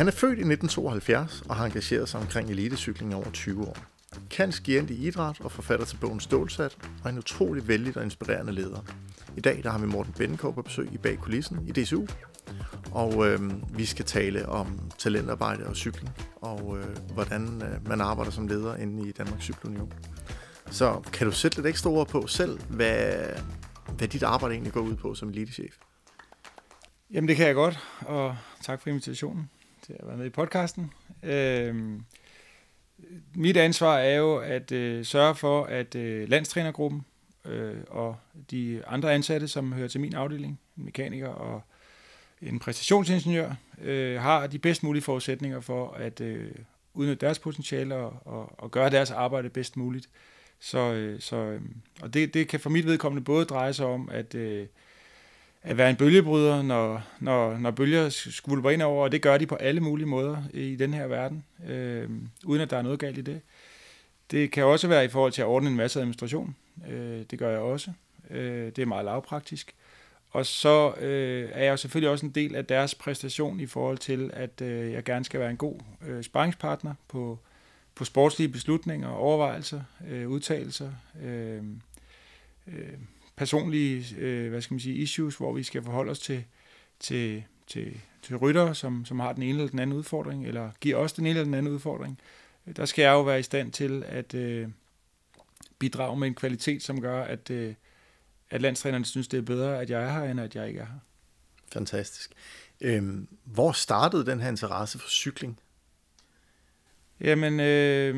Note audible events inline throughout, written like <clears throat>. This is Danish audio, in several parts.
Han er født i 1972 og har engageret sig omkring elitecykling i over 20 år. Kan skient i idræt og forfatter til bogen Stålsat, og en utrolig vældig og inspirerende leder. I dag der har vi Morten Bennekov på besøg i bag kulissen i DCU, og øh, vi skal tale om talentarbejde og cykling, og øh, hvordan øh, man arbejder som leder inde i Danmarks Cykelunion. Så kan du sætte lidt ekstra ord på selv, hvad, hvad dit arbejde egentlig går ud på som elitechef? Jamen det kan jeg godt, og tak for invitationen til at være med i podcasten. Øh, mit ansvar er jo at øh, sørge for, at øh, landstrænergruppen øh, og de andre ansatte, som hører til min afdeling, en mekaniker og en præstationsingeniør, øh, har de bedst mulige forudsætninger for at øh, udnytte deres potentiale og, og, og gøre deres arbejde bedst muligt. Så, øh, så, øh, og det, det kan for mit vedkommende både dreje sig om at, øh, at være en bølgebryder, når, når, når bølger skvulper ind over, og det gør de på alle mulige måder i den her verden, øh, uden at der er noget galt i det. Det kan også være i forhold til at ordne en masse administration. Øh, det gør jeg også. Øh, det er meget lavpraktisk. Og så øh, er jeg selvfølgelig også en del af deres præstation i forhold til, at øh, jeg gerne skal være en god øh, sparringspartner på, på sportslige beslutninger, overvejelser, øh, udtalelser, øh, øh, personlige øh, hvad skal man sige, issues, hvor vi skal forholde os til, til, til, til rytter, som, som har den ene eller den anden udfordring, eller giver os den ene eller den anden udfordring. Der skal jeg jo være i stand til at øh, bidrage med en kvalitet, som gør, at, øh, at landstrænerne synes, det er bedre, at jeg er her, end at jeg ikke er her. Fantastisk. Øhm, hvor startede den her interesse for cykling? Jamen, øh,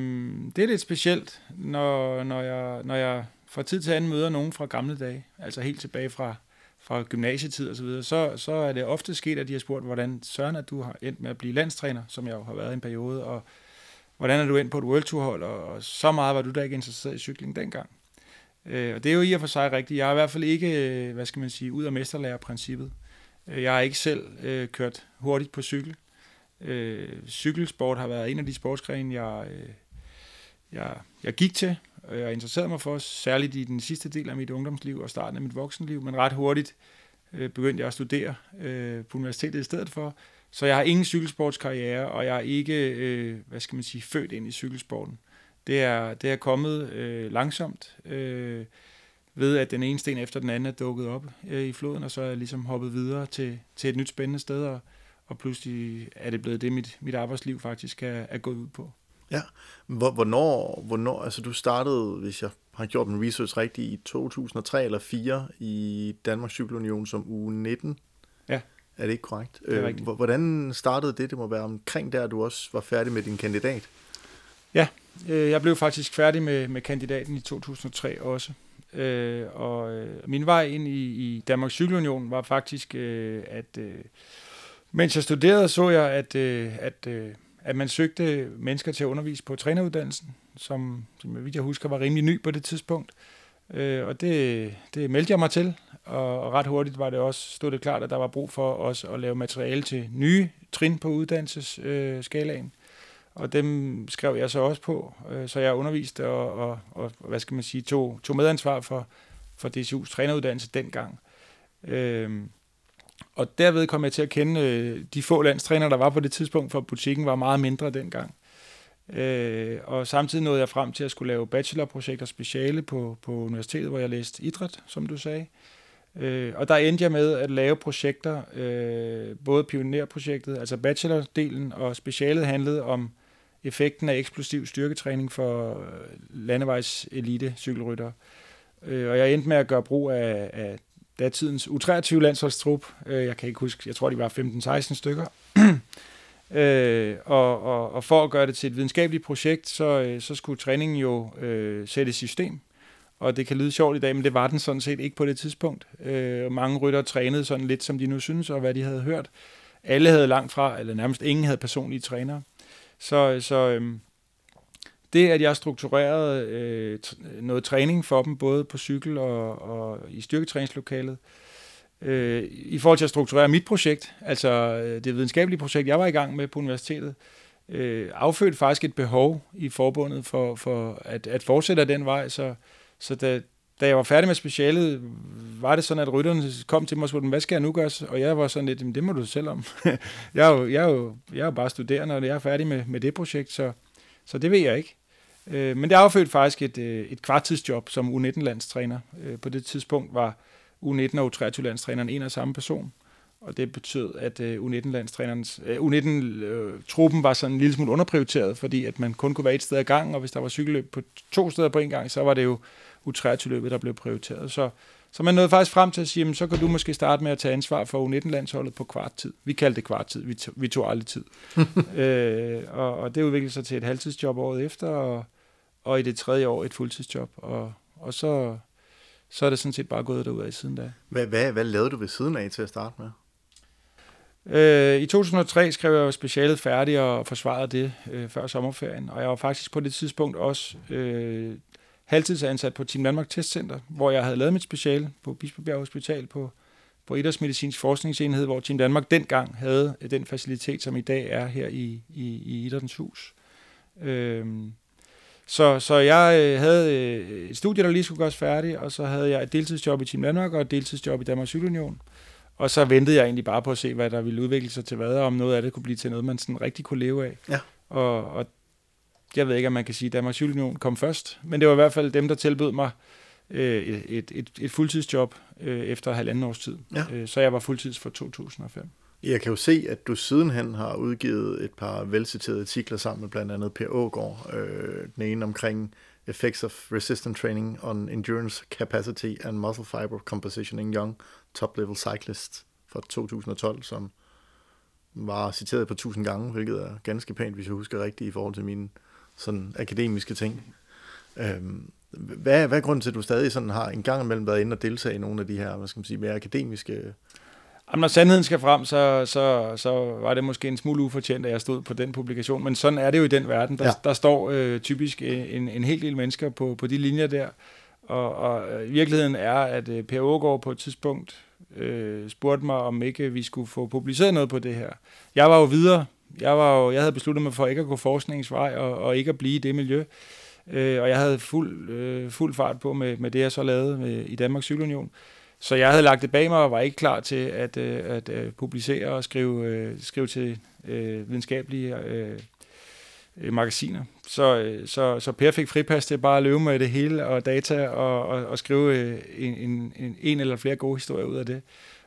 det er lidt specielt, når, når, jeg, når jeg fra tid til anden møder nogen fra gamle dage, altså helt tilbage fra, fra gymnasietid og så videre, så, så er det ofte sket, at de har spurgt, hvordan Søren, at du har endt med at blive landstræner, som jeg jo har været i en periode, og hvordan er du endt på et World Tour hold, og så meget var du da ikke interesseret i cykling dengang. Øh, og det er jo i og for sig rigtigt. Jeg har i hvert fald ikke, øh, hvad skal man sige, ud af mesterlærer-princippet. Øh, jeg har ikke selv øh, kørt hurtigt på cykel. Øh, cykelsport har været en af de sportsgrene, jeg, øh, jeg, jeg gik til, Øh, jeg interesserede mig for, særligt i den sidste del af mit ungdomsliv og starten af mit voksenliv, men ret hurtigt øh, begyndte jeg at studere øh, på universitetet i stedet for. Så jeg har ingen cykelsportskarriere, og jeg er ikke, øh, hvad skal man sige, født ind i cykelsporten. Det er, det er kommet øh, langsomt, øh, ved at den ene sten efter den anden er dukket op øh, i floden, og så er jeg ligesom hoppet videre til, til et nyt spændende sted, og, og pludselig er det blevet det, mit, mit arbejdsliv faktisk er, er gået ud på. Ja, hvornår, hvornår, altså du startede, hvis jeg har gjort min research rigtigt, i 2003 eller 4 i Danmarks Cykelunion som uge 19. Ja. Er det ikke korrekt? Det er rigtigt. Hvordan startede det? Det må være omkring der, du også var færdig med din kandidat. Ja, øh, jeg blev faktisk færdig med, med kandidaten i 2003 også. Øh, og øh, min vej ind i, i Danmarks Cykelunion var faktisk, øh, at øh, mens jeg studerede, så jeg, at, øh, at, øh, at man søgte mennesker til at undervise på træneruddannelsen, som, som jeg husker var rimelig ny på det tidspunkt. Øh, og det, det meldte jeg mig til, og, og ret hurtigt var det også, stod det klart, at der var brug for os at lave materiale til nye trin på uddannelsesskalaen. Øh, og dem skrev jeg så også på, øh, så jeg underviste og, og, og hvad skal man sige, tog, tog medansvar for, for DCU's træneruddannelse dengang. Øh, og derved kom jeg til at kende øh, de få landstrænere, der var på det tidspunkt, for butikken var meget mindre dengang. Øh, og samtidig nåede jeg frem til at skulle lave bachelorprojekter speciale på, på universitetet, hvor jeg læste idræt, som du sagde. Øh, og der endte jeg med at lave projekter, øh, både pionerprojektet, altså bachelordelen, og specialet handlede om effekten af eksplosiv styrketræning for øh, landevejs elite cykelryttere. Øh, og jeg endte med at gøre brug af, af datidens U23 landsholdstrup. Øh, jeg kan ikke huske, jeg tror, de var 15-16 stykker. <clears throat> øh, og, og, og for at gøre det til et videnskabeligt projekt, så, øh, så skulle træningen jo øh, sættes i system. Og det kan lyde sjovt i dag, men det var den sådan set ikke på det tidspunkt. Øh, mange rytter trænede sådan lidt, som de nu synes, og hvad de havde hørt. Alle havde langt fra, eller nærmest ingen havde personlige trænere. Så, øh, så øh, det, at jeg strukturerede øh, noget træning for dem, både på cykel og, og i styrketræningslokalet, øh, i forhold til at strukturere mit projekt, altså øh, det videnskabelige projekt, jeg var i gang med på universitetet, øh, affødte faktisk et behov i forbundet for, for at, at fortsætte den vej, så, så da, da jeg var færdig med specialet, var det sådan, at rytterne kom til mig og spurgte, hvad skal jeg nu gøre? Og jeg var sådan lidt, det må du selv om. <laughs> jeg, er jo, jeg, er jo, jeg er jo bare studerende, og jeg er færdig med, med det projekt, så, så det ved jeg ikke. Øh, men det affødte faktisk et, øh, et kvartidsjob som U19-landstræner. Øh, på det tidspunkt var U19 og U23-landstræneren en og samme person. Og det betød, at øh, U19-landstrænerens, øh, U19-truppen øh, var sådan en lille smule underprioriteret, fordi at man kun kunne være et sted ad gang, og hvis der var cykelløb på to steder på en gang, så var det jo U23-løbet, der blev prioriteret. Så, så man nåede faktisk frem til at sige, jamen, så kan du måske starte med at tage ansvar for U19-landsholdet på kvart tid. Vi kaldte det kvart tid, vi, tog, vi tog aldrig tid. <laughs> øh, og, og det udviklede sig til et halvtidsjob året efter, og, og i det tredje år et fuldtidsjob. Og, og så, så er det sådan set bare gået derud af siden da. Hvad, hvad, hvad lavede du ved siden af til at starte med? Øh, I 2003 skrev jeg specialet færdig og forsvarede det øh, før sommerferien, og jeg var faktisk på det tidspunkt også øh, halvtidsansat på Team Danmark Testcenter, hvor jeg havde lavet mit speciale på Bispebjerg Hospital på, på Idrætsmedicinsk Forskningsenhed, hvor Team Danmark dengang havde den facilitet, som i dag er her i, i, i Idrættens Hus. Øhm, så, så jeg øh, havde øh, et studie, der lige skulle gøres færdigt, og så havde jeg et deltidsjob i Team Danmark og et deltidsjob i Danmarks Cykelunion. Og så ventede jeg egentlig bare på at se, hvad der ville udvikle sig til hvad, og om noget af det kunne blive til noget, man sådan rigtig kunne leve af. Ja. Og, og jeg ved ikke, om man kan sige, at Danmarks Cykelunion kom først, men det var i hvert fald dem, der tilbød mig øh, et, et, et fuldtidsjob øh, efter halvanden års tid. Ja. Øh, så jeg var fuldtids for 2005. Jeg kan jo se, at du sidenhen har udgivet et par velciterede artikler sammen med blandt andet Per Ågaard. Øh, den ene omkring Effects of Resistant Training on Endurance Capacity and Muscle Fiber Composition in Young Top Level Cyclists fra 2012, som var citeret på tusind gange, hvilket er ganske pænt, hvis jeg husker rigtigt i forhold til mine sådan akademiske ting. Øhm, hvad, hvad er grunden til, at du stadig sådan har en gang imellem været inde og deltage i nogle af de her, hvad skal man sige, mere akademiske... Jamen, når sandheden skal frem, så, så, så var det måske en smule ufortjent, at jeg stod på den publikation, men sådan er det jo i den verden. Der, ja. der står øh, typisk en, en hel del mennesker på, på de linjer der, og, og virkeligheden er, at øh, Per Ågaard på et tidspunkt øh, spurgte mig, om ikke vi skulle få publiceret noget på det her. Jeg var jo videre jeg, var jo, jeg havde besluttet mig for ikke at gå forskningsvej og, og ikke at blive i det miljø. Øh, og jeg havde fuld, øh, fuld fart på med, med det, jeg så lavede med, i Danmarks Cykelunion. Så jeg havde lagt det bag mig og var ikke klar til at, øh, at øh, publicere og skrive, øh, skrive til øh, videnskabelige øh, øh, magasiner. Så, øh, så, så Per fik fripas til bare at løbe med det hele og data og, og, og skrive øh, en, en, en, en eller flere gode historier ud af det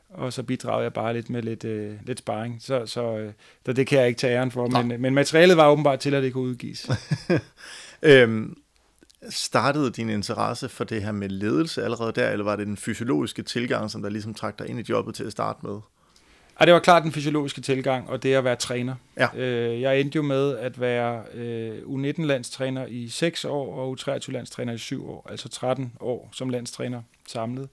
og så bidrager jeg bare lidt med lidt, øh, lidt sparring. Så, så øh, så det kan jeg ikke tage æren for, men, men materialet var åbenbart til, at det kunne udgives. <laughs> øhm, startede din interesse for det her med ledelse allerede der, eller var det den fysiologiske tilgang, som der ligesom trak dig ind i jobbet til at starte med? Ja, det var klart den fysiologiske tilgang, og det at være træner. Ja. Øh, jeg endte jo med at være øh, U19-landstræner i 6 år, og U23-landstræner i 7 år, altså 13 år som landstræner samlet. Øh,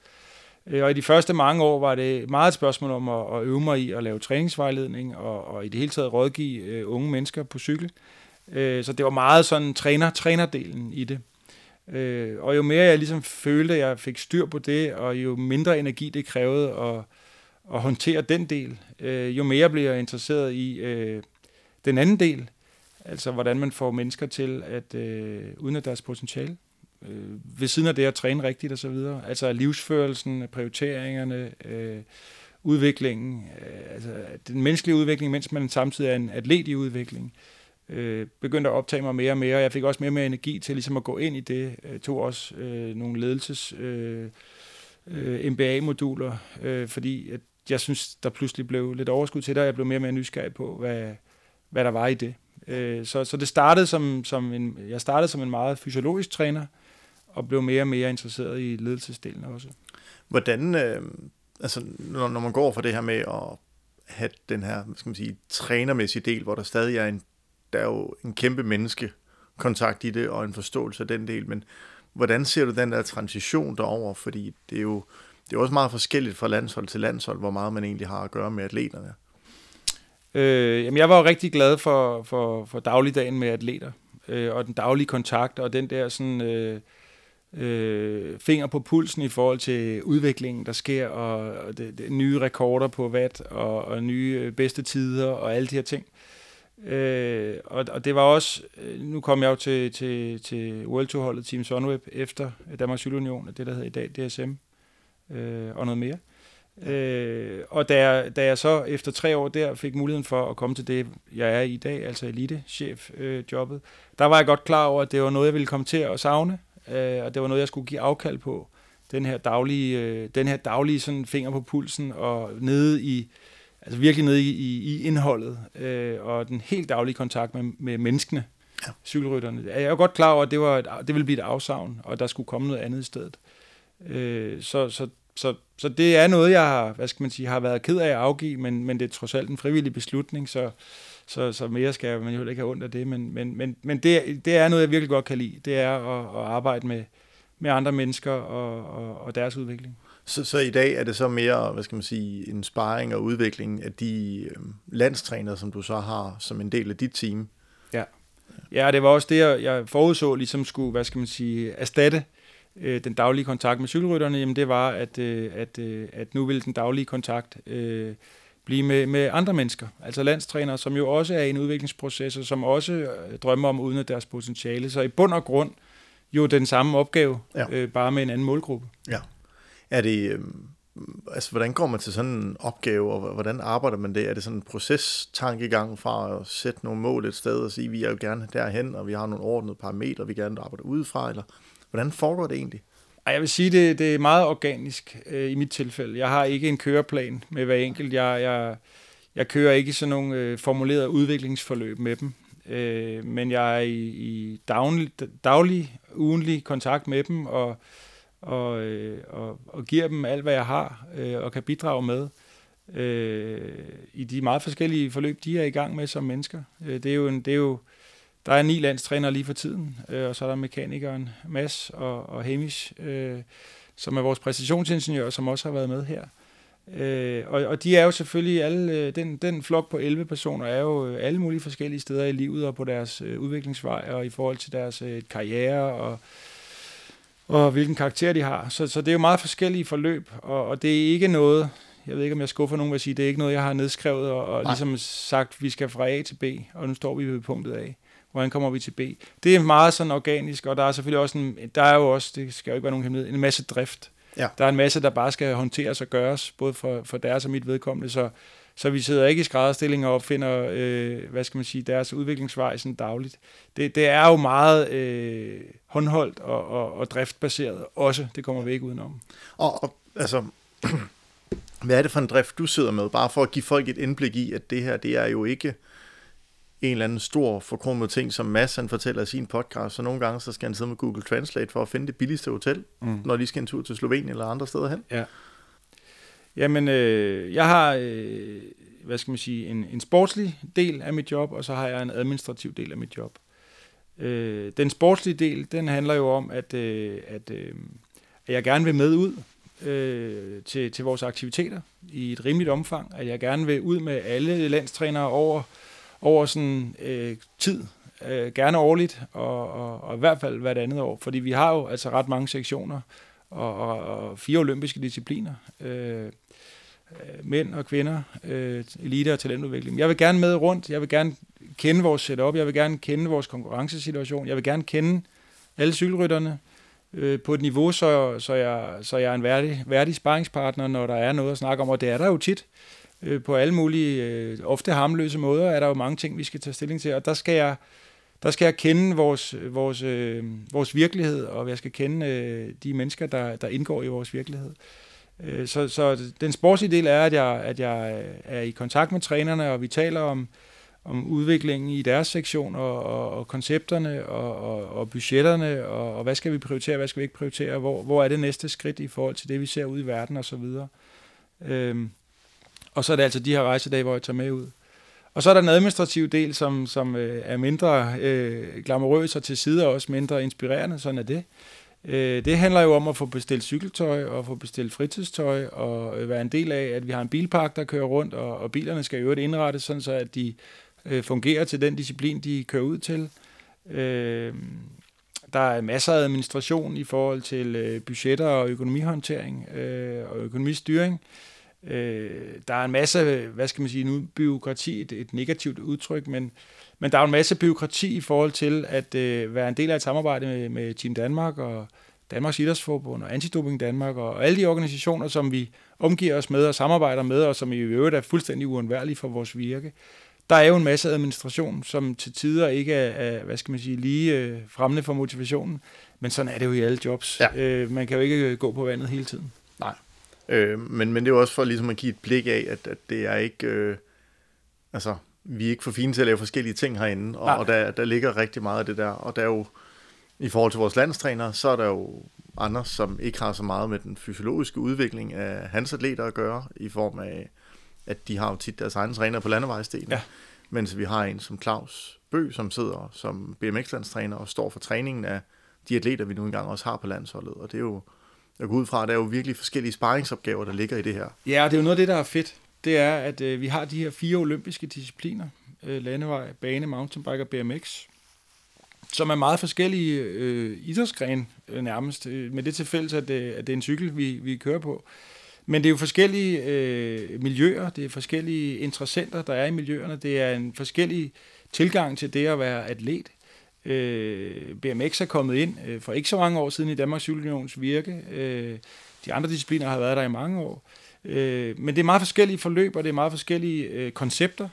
Øh, og i de første mange år var det meget et spørgsmål om at, at øve mig i at lave træningsvejledning og, og i det hele taget rådgive øh, unge mennesker på cykel. Øh, så det var meget sådan træner, trænerdelen i det. Øh, og jo mere jeg ligesom følte, at jeg fik styr på det, og jo mindre energi det krævede at, at håndtere den del, øh, jo mere blev jeg interesseret i øh, den anden del, altså hvordan man får mennesker til at øh, udnytte deres potentiale øh, ved siden af det at træne rigtigt og så videre. Altså livsførelsen, prioriteringerne, øh, udviklingen, øh, altså den menneskelige udvikling, mens man samtidig er en atlet i udvikling, øh, begyndte at optage mig mere og mere. Jeg fik også mere og mere energi til ligesom at gå ind i det. Jeg tog også øh, nogle ledelses øh, øh, MBA-moduler, øh, fordi at jeg synes, der pludselig blev lidt overskud til det, og jeg blev mere og mere nysgerrig på, hvad, hvad der var i det. Øh, så, så det startede som, som en, jeg startede som en meget fysiologisk træner, og blev mere og mere interesseret i ledelsesdelen også. Hvordan, øh, altså når, når man går for det her med at have den her, skal man sige, trænermæssige del, hvor der stadig er en, der er jo en kæmpe menneske kontakt i det, og en forståelse af den del, men hvordan ser du den der transition derover? Fordi det er jo det er også meget forskelligt fra landshold til landshold, hvor meget man egentlig har at gøre med atleterne. Øh, jamen jeg var jo rigtig glad for, for, for dagligdagen med atleter, øh, og den daglige kontakt, og den der sådan... Øh, øh, finger på pulsen i forhold til udviklingen, der sker, og, og det, det, nye rekorder på watt, og, og nye øh, bedste tider, og alle de her ting. Øh, og, og det var også, øh, nu kom jeg jo til, til, til World Tour-holdet Team Sunweb efter Danmarks Cykelunion, det der hedder i dag DSM, øh, og noget mere. Øh, og da jeg, da jeg så efter tre år der fik muligheden for at komme til det, jeg er i dag, altså elite-chef-jobbet, øh, der var jeg godt klar over, at det var noget, jeg ville komme til at savne, øh, og det var noget, jeg skulle give afkald på. Den her daglige, øh, den her daglige sådan finger på pulsen, og nede i, altså virkelig nede i, i, i indholdet, øh, og den helt daglige kontakt med, med menneskene, ja. cykelrytterne. Jeg er godt klar over, at det, var et, det ville blive et afsavn, og der skulle komme noget andet i stedet. Øh, så, så så, så det er noget, jeg har, hvad skal man sige, har været ked af at afgive, men, men det er trods alt en frivillig beslutning, så, så, så mere skal man jo ikke have ondt af det. Men, men, men, men det, det er noget, jeg virkelig godt kan lide. Det er at, at arbejde med, med andre mennesker og, og, og deres udvikling. Så, så i dag er det så mere, hvad skal man sige, en sparring og udvikling af de øh, landstrænere, som du så har som en del af dit team? Ja. Ja, det var også det, jeg, forudså, ligesom skulle, hvad skal man sige, erstatte øh, den daglige kontakt med cykelrytterne, jamen det var, at, øh, at, øh, at nu vil den daglige kontakt øh, blive med, med andre mennesker, altså landstrænere, som jo også er i en udviklingsproces, og som også øh, drømmer om at udnytte deres potentiale. Så i bund og grund jo den samme opgave, ja. øh, bare med en anden målgruppe. Ja. Er det, øh, altså hvordan går man til sådan en opgave, og hvordan arbejder man det? Er det sådan en proces-tankegang fra at sætte nogle mål et sted og sige, vi er jo gerne derhen, og vi har nogle ordnede parametre, vi gerne arbejder udefra, eller Hvordan foregår det egentlig? Jeg vil sige, det, det er meget organisk øh, i mit tilfælde. Jeg har ikke en køreplan med hver enkelt. Jeg, jeg, jeg kører ikke sådan nogle øh, formulerede udviklingsforløb med dem. Øh, men jeg er i, i daglig, daglig, ugenlig kontakt med dem og, og, øh, og, og giver dem alt, hvad jeg har øh, og kan bidrage med øh, i de meget forskellige forløb, de er i gang med som mennesker. Øh, det er jo en, det er jo, der er ni landstræner lige for tiden, øh, og så er der mekanikeren Mads og, og Hamish, øh, som er vores præcisionsingeniør, som også har været med her. Øh, og, og de er jo selvfølgelig alle, øh, den, den flok på 11 personer er jo øh, alle mulige forskellige steder i livet og på deres øh, udviklingsvej og i forhold til deres øh, karriere og, og hvilken karakter de har. Så, så det er jo meget forskellige forløb, og, og det er ikke noget, jeg ved ikke, om jeg skuffer nogen ved at sige, det er ikke noget, jeg har nedskrevet og, og ligesom sagt, vi skal fra A til B, og nu står vi ved punktet A hvordan kommer vi til B. Det er meget sådan organisk, og der er selvfølgelig også en, der er jo også, det skal jo ikke være nogen hemmelighed, en masse drift. Ja. Der er en masse, der bare skal håndteres og gøres, både for, for deres og mit vedkommende, så, så vi sidder ikke i skrædderstillinger og finder, øh, hvad skal man sige, deres udviklingsvej sådan dagligt. Det, det er jo meget øh, håndholdt og, og, og driftbaseret også, det kommer vi ikke udenom. Og, og altså, <clears throat> hvad er det for en drift, du sidder med? Bare for at give folk et indblik i, at det her, det er jo ikke en eller anden stor forkrummet ting, som Mads han fortæller i sin podcast, så nogle gange så skal han sidde med Google Translate for at finde det billigste hotel, mm. når de skal en tur til Slovenien eller andre steder hen. Ja. Jamen, øh, jeg har, øh, hvad skal man sige, en, en sportslig del af mit job, og så har jeg en administrativ del af mit job. Øh, den sportslige del, den handler jo om, at, øh, at, øh, at jeg gerne vil med ud øh, til, til vores aktiviteter i et rimeligt omfang, at jeg gerne vil ud med alle landstrænere over over sådan øh, tid, øh, gerne årligt, og, og, og i hvert fald hvert andet år, fordi vi har jo altså ret mange sektioner, og, og, og fire olympiske discipliner, øh, øh, mænd og kvinder, øh, elite og talentudvikling. Jeg vil gerne med rundt, jeg vil gerne kende vores setup, jeg vil gerne kende vores konkurrencesituation, jeg vil gerne kende alle cykelrytterne, øh, på et niveau, så, så, jeg, så jeg er en værdig, værdig sparringspartner, når der er noget at snakke om, og det er der jo tit øh, Øh, på alle mulige, øh, ofte harmløse måder, er der jo mange ting, vi skal tage stilling til, og der skal jeg, der skal jeg kende vores, vores, øh, vores virkelighed, og jeg skal kende øh, de mennesker, der, der indgår i vores virkelighed. Øh, så, så den sportslige del er, at jeg, at jeg er i kontakt med trænerne, og vi taler om, om udviklingen i deres sektion, og, og, og koncepterne, og, og, og budgetterne, og, og hvad skal vi prioritere, hvad skal vi ikke prioritere, hvor, hvor er det næste skridt i forhold til det, vi ser ud i verden, og så videre. Øhm, og så er det altså de her rejsedage, hvor jeg tager med ud. Og så er der en administrativ del, som, som øh, er mindre øh, glamourøs og til sider også mindre inspirerende. Sådan er det. Øh, det handler jo om at få bestilt cykeltøj og få bestilt fritidstøj og øh, være en del af, at vi har en bilpark, der kører rundt, og, og bilerne skal i øvrigt indrettes, sådan så at de øh, fungerer til den disciplin, de kører ud til. Øh, der er masser af administration i forhold til øh, budgetter og økonomihåndtering øh, og økonomistyring. Øh, der er en masse, hvad skal man sige nu, byråkrati, et, et negativt udtryk, men, men der er en masse byråkrati i forhold til at øh, være en del af et samarbejde med, med Team Danmark og Danmarks Idrætsforbund og Antidoping Danmark og alle de organisationer, som vi omgiver os med og samarbejder med, og som i øvrigt er fuldstændig uundværlige for vores virke. Der er jo en masse administration, som til tider ikke er, er hvad skal man sige, lige øh, fremmende for motivationen, men sådan er det jo i alle jobs. Ja. Øh, man kan jo ikke gå på vandet hele tiden. Øh, men, men det er jo også for ligesom at give et blik af, at, at det er ikke... Øh, altså, vi er ikke for fine til at lave forskellige ting herinde, og, og der, der ligger rigtig meget af det der, og der er jo, i forhold til vores landstræner, så er der jo andre, som ikke har så meget med den fysiologiske udvikling af hans atleter at gøre, i form af, at de har jo tit deres egne træner på landevejsdelen, ja. mens vi har en som Claus Bø, som sidder som BMX-landstræner og står for træningen af de atleter, vi nu engang også har på landsholdet, og det er jo, jeg går ud fra, at der er jo virkelig forskellige sparringsopgaver, der ligger i det her. Ja, det er jo noget af det, der er fedt. Det er, at øh, vi har de her fire olympiske discipliner, øh, landevej, bane, mountainbike og BMX, som er meget forskellige øh, idrætsgrene øh, nærmest, øh, med det tilfælde, at øh, at det er en cykel, vi, vi kører på. Men det er jo forskellige øh, miljøer, det er forskellige interessenter, der er i miljøerne, det er en forskellig tilgang til det at være atlet. Øh, BMX er kommet ind øh, for ikke så mange år siden i Danmarks Cykelunions virke. Øh, de andre discipliner har været der i mange år. Øh, men det er meget forskellige forløb, og det er meget forskellige øh, koncepter,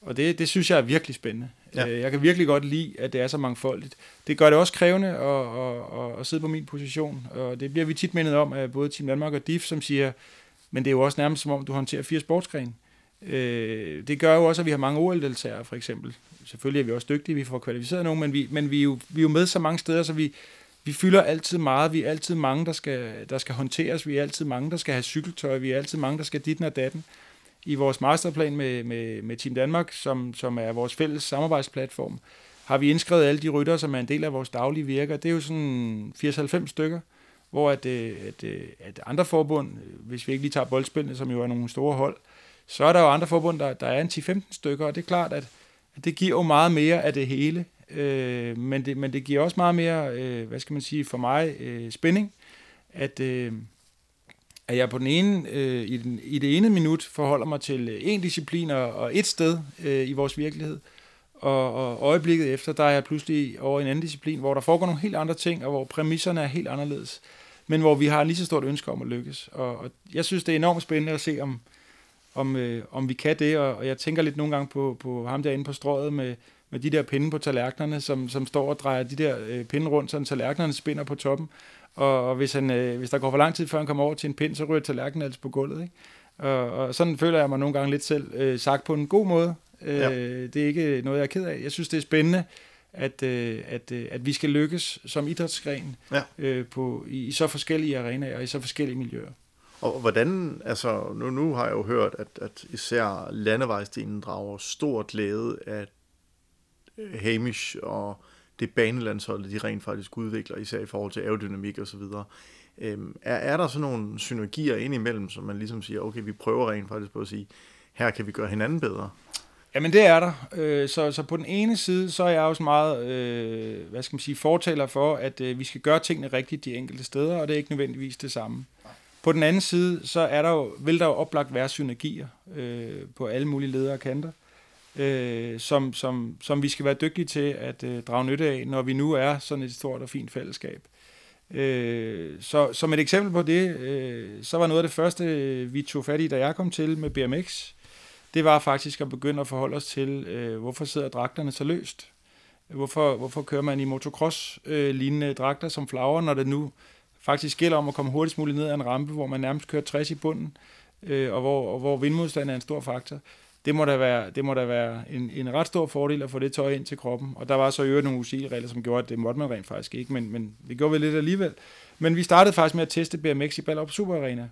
og det, det synes jeg er virkelig spændende. Ja. Øh, jeg kan virkelig godt lide, at det er så mangfoldigt. Det gør det også krævende at, at, at, at sidde på min position, og det bliver vi tit mindet om af både Team Danmark og DIF, som siger, men det er jo også nærmest som om, du håndterer fire sportsgrene. Øh, det gør jo også, at vi har mange OL-deltagere, for eksempel. Selvfølgelig er vi også dygtige, vi får kvalificeret nogen, men vi, men vi, er, jo, vi er jo med så mange steder, så vi, vi fylder altid meget. Vi er altid mange, der skal, der skal håndteres. Vi er altid mange, der skal have cykeltøj. Vi er altid mange, der skal ditten og datten. I vores masterplan med, med, med Team Danmark, som, som er vores fælles samarbejdsplatform, har vi indskrevet alle de rytter, som er en del af vores daglige virker. Det er jo sådan 80-90 stykker, hvor at, øh, at, øh, at andre forbund, øh, hvis vi ikke lige tager boldspillene, som jo er nogle store hold, så er der jo andre forbund, der, der er en 10-15 stykker, og det er klart, at, at det giver jo meget mere af det hele, øh, men, det, men det giver også meget mere, øh, hvad skal man sige, for mig, øh, spænding, at, øh, at jeg på den ene, øh, i, den, i det ene minut forholder mig til en disciplin og, og et sted øh, i vores virkelighed, og, og øjeblikket efter, der er jeg pludselig over i en anden disciplin, hvor der foregår nogle helt andre ting, og hvor præmisserne er helt anderledes, men hvor vi har lige så stort ønske om at lykkes. Og, og jeg synes, det er enormt spændende at se, om, om, øh, om vi kan det, og, og jeg tænker lidt nogle gange på, på ham derinde på strået med, med de der pinde på tallerkenerne, som, som står og drejer de der øh, pinde rundt, så tallerkenerne spinder på toppen. Og, og hvis, han, øh, hvis der går for lang tid, før han kommer over til en pind, så ryger tallerkenen altså på gulvet. Ikke? Og, og sådan føler jeg mig nogle gange lidt selv øh, sagt på en god måde. Øh, ja. Det er ikke noget, jeg er ked af. Jeg synes, det er spændende, at, øh, at, øh, at vi skal lykkes som idrætsgren ja. øh, på, i, i så forskellige arenaer og i så forskellige miljøer. Og hvordan, altså nu, nu har jeg jo hørt, at, at især landevejsdelen drager stor glæde af øh, Hamish og det banelandsholdet, de rent faktisk udvikler, især i forhold til aerodynamik og så videre. Øhm, er, er der sådan nogle synergier ind imellem, som man ligesom siger, okay, vi prøver rent faktisk på at sige, her kan vi gøre hinanden bedre? Jamen det er der. Øh, så, så på den ene side, så er jeg også meget, øh, hvad skal man sige, fortaler for, at øh, vi skal gøre tingene rigtigt de enkelte steder, og det er ikke nødvendigvis det samme. På den anden side, så er der jo, vil der jo oplagt være synergier øh, på alle mulige ledere og kanter øh, som, som, som vi skal være dygtige til at øh, drage nytte af, når vi nu er sådan et stort og fint fællesskab. Øh, så som et eksempel på det, øh, så var noget af det første, øh, vi tog fat i, da jeg kom til med BMX, det var faktisk at begynde at forholde os til, øh, hvorfor sidder dragterne så løst? Hvorfor, hvorfor kører man i motocross-lignende øh, dragter som flager, når det nu faktisk gælder om at komme hurtigst muligt ned ad en rampe, hvor man nærmest kører 60 i bunden, øh, og, hvor, og hvor vindmodstand er en stor faktor det må da være, det må da være en, en ret stor fordel at få det tøj ind til kroppen. Og der var så i øvrigt nogle UCI-regler, som gjorde, at det måtte man rent faktisk ikke, men, men det gjorde vi lidt alligevel. Men vi startede faktisk med at teste BMX i Ballerup Super Arena.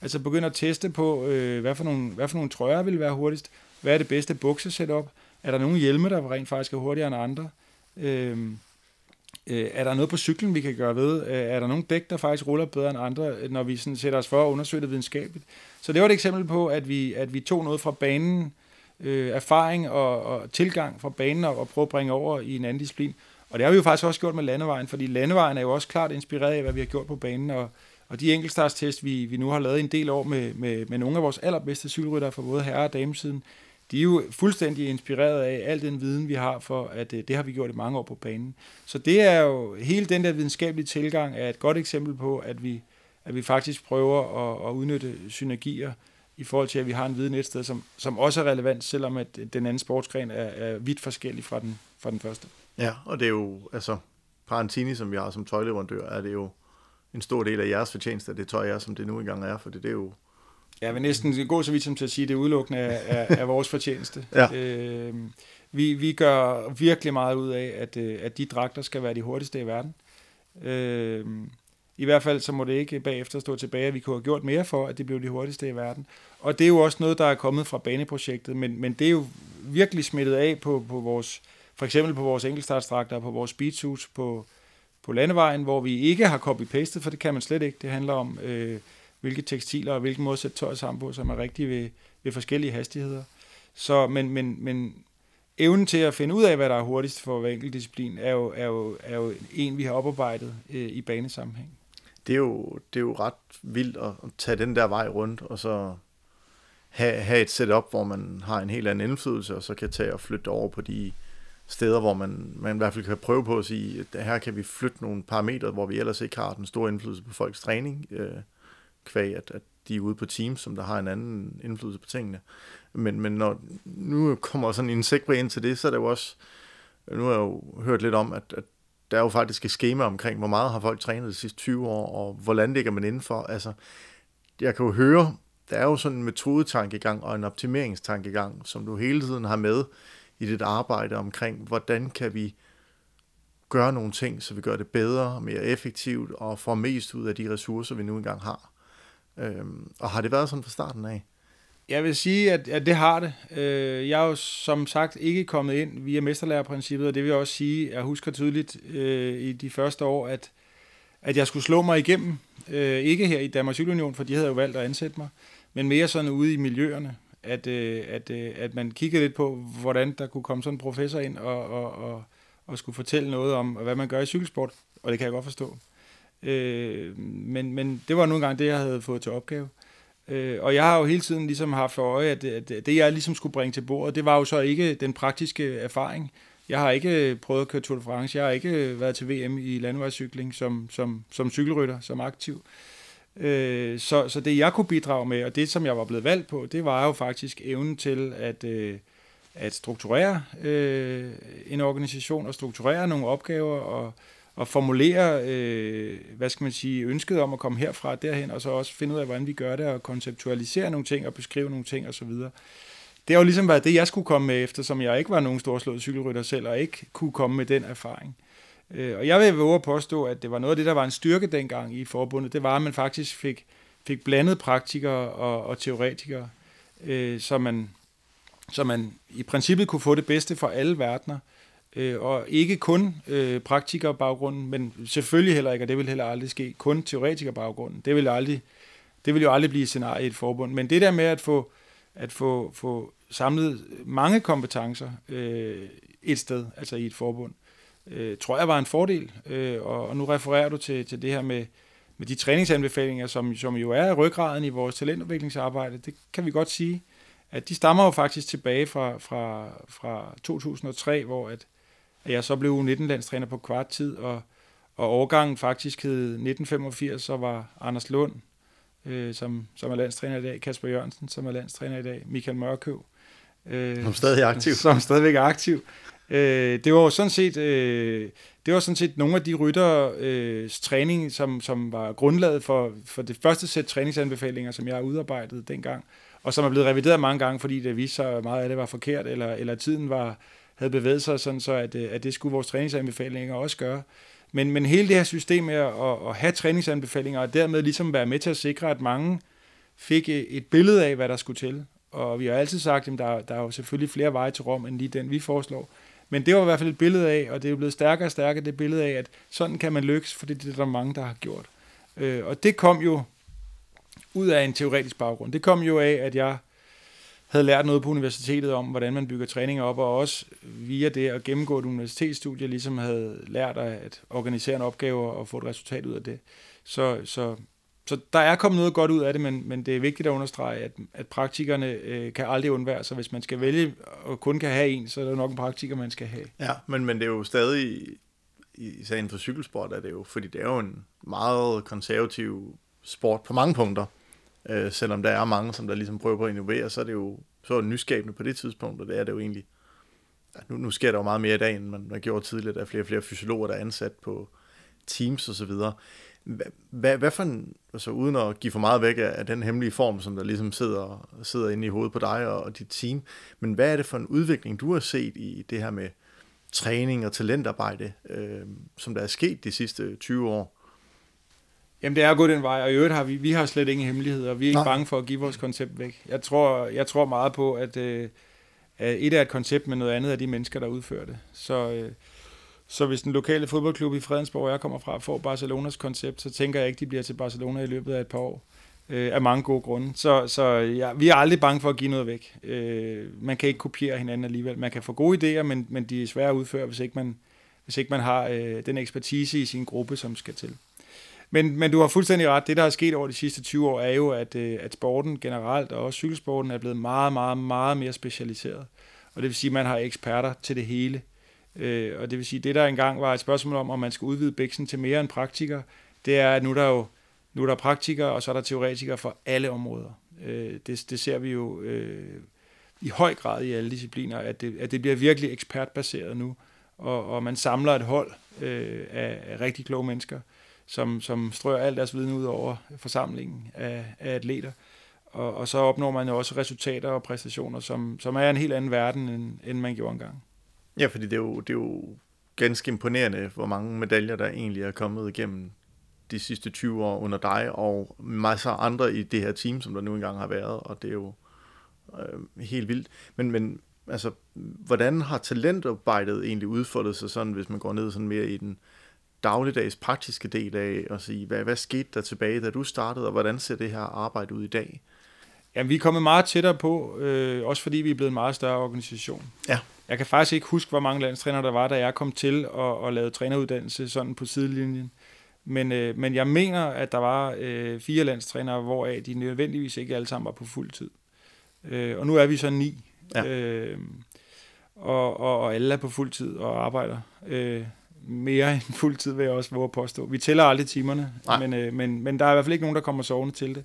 Altså begynde at teste på, øh, hvad, for nogle, hvad for nogle trøjer vil være hurtigst, hvad er det bedste buksesetup, er der nogle hjelme, der rent faktisk er hurtigere end andre, øh, øh, er der noget på cyklen, vi kan gøre ved, øh, er der nogle dæk, der faktisk ruller bedre end andre, øh, når vi sådan sætter os for at undersøge det videnskabeligt. Så det var et eksempel på, at vi, at vi tog noget fra banen, øh, erfaring og, og tilgang fra banen og, og prøve at bringe over i en anden disciplin. Og det har vi jo faktisk også gjort med landevejen, fordi landevejen er jo også klart inspireret af, hvad vi har gjort på banen, og, Og de enkeltstartstest, vi, vi nu har lavet en del år med, med, med nogle af vores allerbedste cykelryttere fra både herre- og damesiden, de er jo fuldstændig inspireret af al den viden, vi har, for at øh, det har vi gjort i mange år på banen. Så det er jo hele den der videnskabelige tilgang er et godt eksempel på, at vi, at vi faktisk prøver at, at udnytte synergier i forhold til, at vi har en viden et sted, som, som også er relevant, selvom at øh, den anden sportsgren er, er vidt forskellig fra den, fra den første. Ja, og det er jo, altså, Parantini, som vi har som tøjleverandør, er det jo en stor del af jeres fortjeneste, det tøj er, som det nu engang er, for det er jo... Jeg vil næsten gå så vidt som til at sige, at det er udelukkende af, af, af vores fortjeneste. ja. øh, vi, vi gør virkelig meget ud af, at, øh, at de dragter skal være de hurtigste i verden. Øh, I hvert fald så må det ikke bagefter stå tilbage, at vi kunne have gjort mere for, at det blev de hurtigste i verden. Og det er jo også noget, der er kommet fra baneprojektet, men, men det er jo virkelig smittet af på, på vores, for eksempel på vores enkeltstartstragter, på vores speedsuits, på, på landevejen, hvor vi ikke har copy-pastet, for det kan man slet ikke. Det handler om, øh, hvilke tekstiler og hvilken måde at sætte tøj sammen på, som er rigtig ved, ved forskellige hastigheder. Så, men, men, men evnen til at finde ud af, hvad der er hurtigst for hver enkelt disciplin, er jo, er jo, er jo en, vi har oparbejdet øh, i banesammenhæng. Det er, jo, det er jo ret vildt at, at tage den der vej rundt, og så have, have et setup, hvor man har en helt anden indflydelse, og så kan tage og flytte over på de steder, hvor man, man i hvert fald kan prøve på at sige, at her kan vi flytte nogle parametre, hvor vi ellers ikke har den store indflydelse på folks træning, øh, kvæg at, at de er ude på teams, som der har en anden indflydelse på tingene. Men, men når nu kommer sådan en segway ind til det, så er det jo også, nu har jeg jo hørt lidt om, at, at der er jo faktisk et schema omkring, hvor meget har folk trænet de sidste 20 år, og hvordan ligger man indenfor. Altså, jeg kan jo høre, der er jo sådan en metodetankegang og en optimeringstankegang, som du hele tiden har med i dit arbejde omkring, hvordan kan vi gøre nogle ting, så vi gør det bedre, mere effektivt og får mest ud af de ressourcer, vi nu engang har. Øhm, og har det været sådan fra starten af? Jeg vil sige, at, at det har det. Øh, jeg er jo som sagt ikke kommet ind via mesterlærerprincippet, og det vil jeg også sige, jeg husker tydeligt øh, i de første år, at, at jeg skulle slå mig igennem. Øh, ikke her i Danmarks Union, for de havde jo valgt at ansætte mig, men mere sådan ude i miljøerne, at, øh, at, øh, at man kiggede lidt på, hvordan der kunne komme sådan en professor ind og, og, og, og skulle fortælle noget om, hvad man gør i cykelsport, og det kan jeg godt forstå. Øh, men, men det var nu engang det, jeg havde fået til opgave. Øh, og jeg har jo hele tiden ligesom haft for øje, at det, det jeg ligesom skulle bringe til bordet, det var jo så ikke den praktiske erfaring. Jeg har ikke prøvet at køre Tour de France, jeg har ikke været til VM i landevejscykling som, som, som cykelrytter, som aktiv. Øh, så, så det jeg kunne bidrage med, og det som jeg var blevet valgt på, det var jo faktisk evnen til at, øh, at strukturere øh, en organisation og strukturere nogle opgaver og, og formulere, øh, hvad skal man sige, ønsket om at komme herfra og derhen, og så også finde ud af, hvordan vi gør det, og konceptualisere nogle ting, og beskrive nogle ting, osv. Det har jo ligesom været det, jeg skulle komme med, eftersom jeg ikke var nogen storslået cykelrytter selv, og ikke kunne komme med den erfaring. Øh, og jeg vil våge at påstå, at det var noget af det, der var en styrke dengang i forbundet, det var, at man faktisk fik, fik blandet praktikere og, og teoretikere, øh, så, man, så man i princippet kunne få det bedste fra alle verdener, øh, øh, og ikke kun øh, praktikerbaggrunden, men selvfølgelig heller ikke, og det vil heller aldrig ske, kun teoretikerbaggrunden. Det vil, aldrig, det vil jo aldrig blive et scenarie i et forbund. Men det der med at få, at få, få samlet mange kompetencer øh, et sted, altså i et forbund, øh, tror jeg var en fordel. Øh, og, og nu refererer du til, til det her med, med de træningsanbefalinger, som, som jo er ryggraden i vores talentudviklingsarbejde. Det kan vi godt sige, at de stammer jo faktisk tilbage fra, fra, fra 2003, hvor at, at jeg så blev 19-landstræner på kvart tid, og, og årgangen faktisk hed 1985, så var Anders Lund, øh, som, som er landstræner i dag, Kasper Jørgensen, som er landstræner i dag, Michael Mørkøv. Øh, som stadig er aktiv. Som stadigvæk er aktiv. Øh, det var jo sådan set, øh, det var sådan set nogle af de rytter øh, træning, som, som var grundlaget for, for det første sæt træningsanbefalinger, som jeg udarbejdede dengang, og som er blevet revideret mange gange, fordi det viste sig, at meget af det var forkert, eller, eller tiden var, havde bevæget sig sådan, så at, øh, at det skulle vores træningsanbefalinger også gøre. Men, men hele det her system med at, at have træningsanbefalinger, og dermed ligesom være med til at sikre, at mange fik øh, et billede af, hvad der skulle til. Og vi har altid sagt, at der, der er jo selvfølgelig flere veje til Rom, end lige den, vi foreslår. Men det var i hvert fald et billede af, og det er jo blevet stærkere og stærkere, det billede af, at sådan kan man lykkes, fordi det er der mange, der har gjort. Øh, og det kom jo ud af en teoretisk baggrund. Det kom jo af, at jeg havde lært noget på universitetet om, hvordan man bygger træninger op, og også via det at gennemgå et universitetsstudie, ligesom havde lært at organisere en opgave og få et resultat ud af det. Så, så, så der er kommet noget godt ud af det, men, men det er vigtigt at understrege, at, at praktikerne øh, kan aldrig undvære sig. Hvis man skal vælge og kun kan have en, så er der nok en praktiker, man skal have. Ja, men, men det er jo stadig, i sagen for cykelsport, er det jo, fordi det er jo en meget konservativ sport på mange punkter. Øh, selvom der er mange, som der ligesom prøver på at innovere, så er det jo så er det nyskabende på det tidspunkt, og det er det jo egentlig. Nu, nu sker der jo meget mere i dag, end man, man gjorde tidligere. Der er flere og flere fysiologer, der er ansat på Teams og så videre. Hvad, hvad for en, altså uden at give for meget væk af, af den hemmelige form, som der ligesom sidder, sidder inde i hovedet på dig og, og dit team, men hvad er det for en udvikling, du har set i det her med træning og talentarbejde, øh, som der er sket de sidste 20 år? Jamen det er gået den vej, og i øvrigt har vi, vi har slet ingen hemmeligheder. Vi er ikke Nej. bange for at give vores koncept væk. Jeg tror, jeg tror meget på, at, øh, at et er et koncept, men noget andet er de mennesker, der udfører det. Så, øh, så hvis den lokale fodboldklub i Fredensborg, hvor jeg kommer fra, får Barcelonas koncept, så tænker jeg ikke, de bliver til Barcelona i løbet af et par år. Øh, af mange gode grunde. Så, så ja, vi er aldrig bange for at give noget væk. Øh, man kan ikke kopiere hinanden alligevel. Man kan få gode idéer, men, men de er svære at udføre, hvis ikke man, hvis ikke man har øh, den ekspertise i sin gruppe, som skal til. Men, men du har fuldstændig ret. Det, der er sket over de sidste 20 år, er jo, at, øh, at sporten generelt, og også cykelsporten, er blevet meget, meget, meget mere specialiseret. Og det vil sige, at man har eksperter til det hele. Øh, og det vil sige, at det, der engang var et spørgsmål om, om man skal udvide bæksen til mere end praktiker, det er, at nu er der jo nu er der praktikere, og så er der teoretikere for alle områder. Øh, det, det ser vi jo øh, i høj grad i alle discipliner, at det, at det bliver virkelig ekspertbaseret nu, og, og man samler et hold øh, af, af rigtig kloge mennesker, som, som strør alt deres viden ud over forsamlingen af, af atleter. Og, og så opnår man jo også resultater og præstationer, som, som er en helt anden verden, end, end man gjorde engang. Ja, fordi det er, jo, det er jo ganske imponerende, hvor mange medaljer, der egentlig er kommet igennem de sidste 20 år under dig, og masser af andre i det her team, som der nu engang har været, og det er jo øh, helt vildt. Men, men altså, hvordan har talentarbejdet egentlig udfoldet sig sådan, hvis man går ned sådan mere i den dagligdags praktiske del af, og sige, hvad, hvad skete der tilbage, da du startede, og hvordan ser det her arbejde ud i dag? Jamen, vi er kommet meget tættere på, øh, også fordi vi er blevet en meget større organisation. Ja. Jeg kan faktisk ikke huske, hvor mange landstrænere der var, da jeg kom til og, og lavede træneruddannelse sådan på sidelinjen. Men, øh, men jeg mener, at der var øh, fire landstrænere, hvoraf de nødvendigvis ikke alle sammen var på fuld tid. Øh, og nu er vi så ni. Ja. Øh, og, og, og alle er på fuld tid og arbejder. Øh, mere end fuld tid, vil jeg også våge at påstå. Vi tæller aldrig timerne, men, øh, men, men der er i hvert fald ikke nogen, der kommer sovende til det.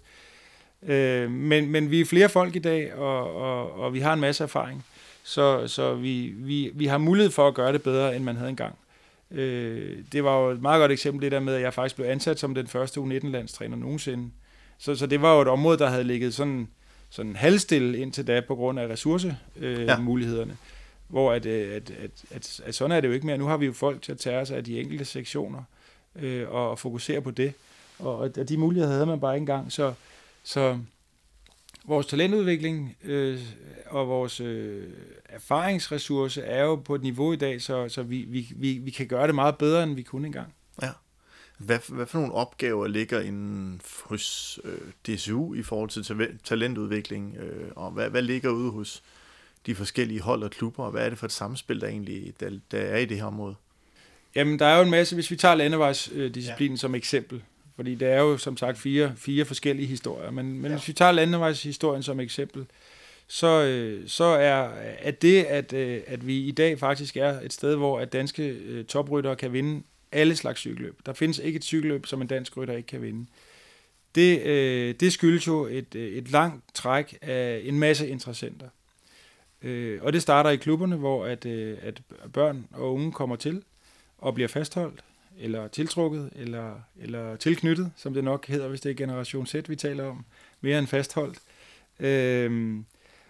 Øh, men, men vi er flere folk i dag, og, og, og vi har en masse erfaring. Så, så vi, vi, vi har mulighed for at gøre det bedre, end man havde engang. Øh, det var jo et meget godt eksempel, det der med, at jeg faktisk blev ansat som den første U19-landstræner nogensinde. Så, så det var jo et område, der havde ligget sådan, sådan halvstille indtil da på grund af ressourcemulighederne. Øh, ja. Hvor at, øh, at, at, at, at sådan er det jo ikke mere. Nu har vi jo folk til at tage sig af de enkelte sektioner øh, og, og fokusere på det. Og, og de muligheder havde man bare ikke engang. Så, så vores talentudvikling øh, og vores øh, erfaringsressource er jo på et niveau i dag, så, så vi, vi, vi, vi kan gøre det meget bedre, end vi kunne engang. Ja. Hvad, hvad for nogle opgaver ligger inden hos øh, DSU i forhold til talentudvikling, øh, og hvad, hvad ligger ude hos de forskellige hold og klubber, og hvad er det for et samspil, der egentlig der, der er i det her område? Jamen, der er jo en masse, hvis vi tager landevejsdisciplinen ja. som eksempel, fordi det er jo som sagt fire, fire forskellige historier. Men, men ja. hvis vi tager landevejshistorien som eksempel, så, øh, så er at det, at, øh, at vi i dag faktisk er et sted, hvor at danske øh, topryttere kan vinde alle slags cykelløb. Der findes ikke et cykelløb, som en dansk rytter ikke kan vinde. Det, øh, det skyldes jo et, et langt træk af en masse interessenter. Øh, og det starter i klubberne, hvor at, øh, at børn og unge kommer til og bliver fastholdt eller tiltrukket, eller, eller tilknyttet, som det nok hedder, hvis det er generation Z, vi taler om, mere end fastholdt. Øh,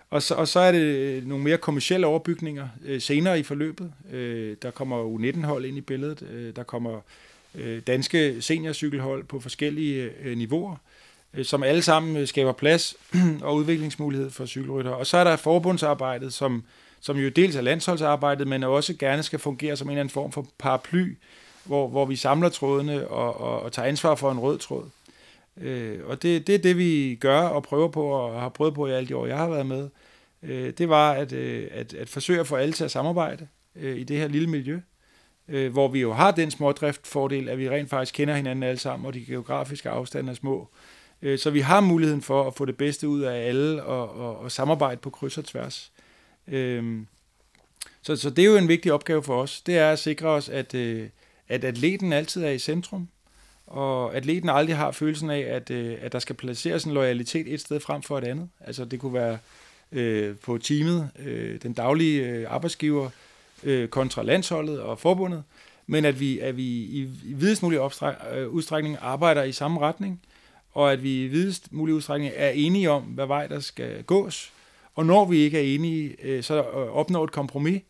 og, så, og så er det øh, nogle mere kommersielle overbygninger øh, senere i forløbet. Øh, der kommer U19-hold ind i billedet, øh, der kommer øh, danske seniorcykelhold på forskellige øh, niveauer, øh, Øh, som alle sammen øh, skaber plads <clears throat> og udviklingsmulighed for cykelrytter. Og så er der forbundsarbejdet, som, som jo dels er landsholdsarbejdet, men også gerne skal fungere som en eller anden form for paraply, hvor, hvor vi samler trådene og, og, og tager ansvar for en rød tråd. Øh, og det, det er det, vi gør og prøver på, og har prøvet på i alle de år, jeg har været med. Øh, det var at, øh, at, at forsøge at få alle til at samarbejde øh, i det her lille miljø. øh, hvor vi jo har den smådriftfordel, at vi rent faktisk kender hinanden alle sammen, og de geografiske afstande er små. Øh, Øh, så vi har muligheden for at få det bedste ud af alle og, og, og samarbejde på kryds og tværs. Øhm, så, så det er jo en vigtig opgave for os. Det er at sikre os, at, øh, at atleten altid er i centrum, og atleten aldrig har følelsen af, at, øh, at der skal placeres en loyalitet et sted frem for et andet. Altså det kunne være øh, på teamet, øh, den daglige øh, arbejdsgiver øh, kontra landsholdet og forbundet, men at vi, at vi i, i videst mulig øh, udstrækning arbejder i samme retning, og at vi i videst mulig udstrækning er enige om, hvad vej der skal gås. Og når vi ikke er enige, øh, så opnår et kompromis,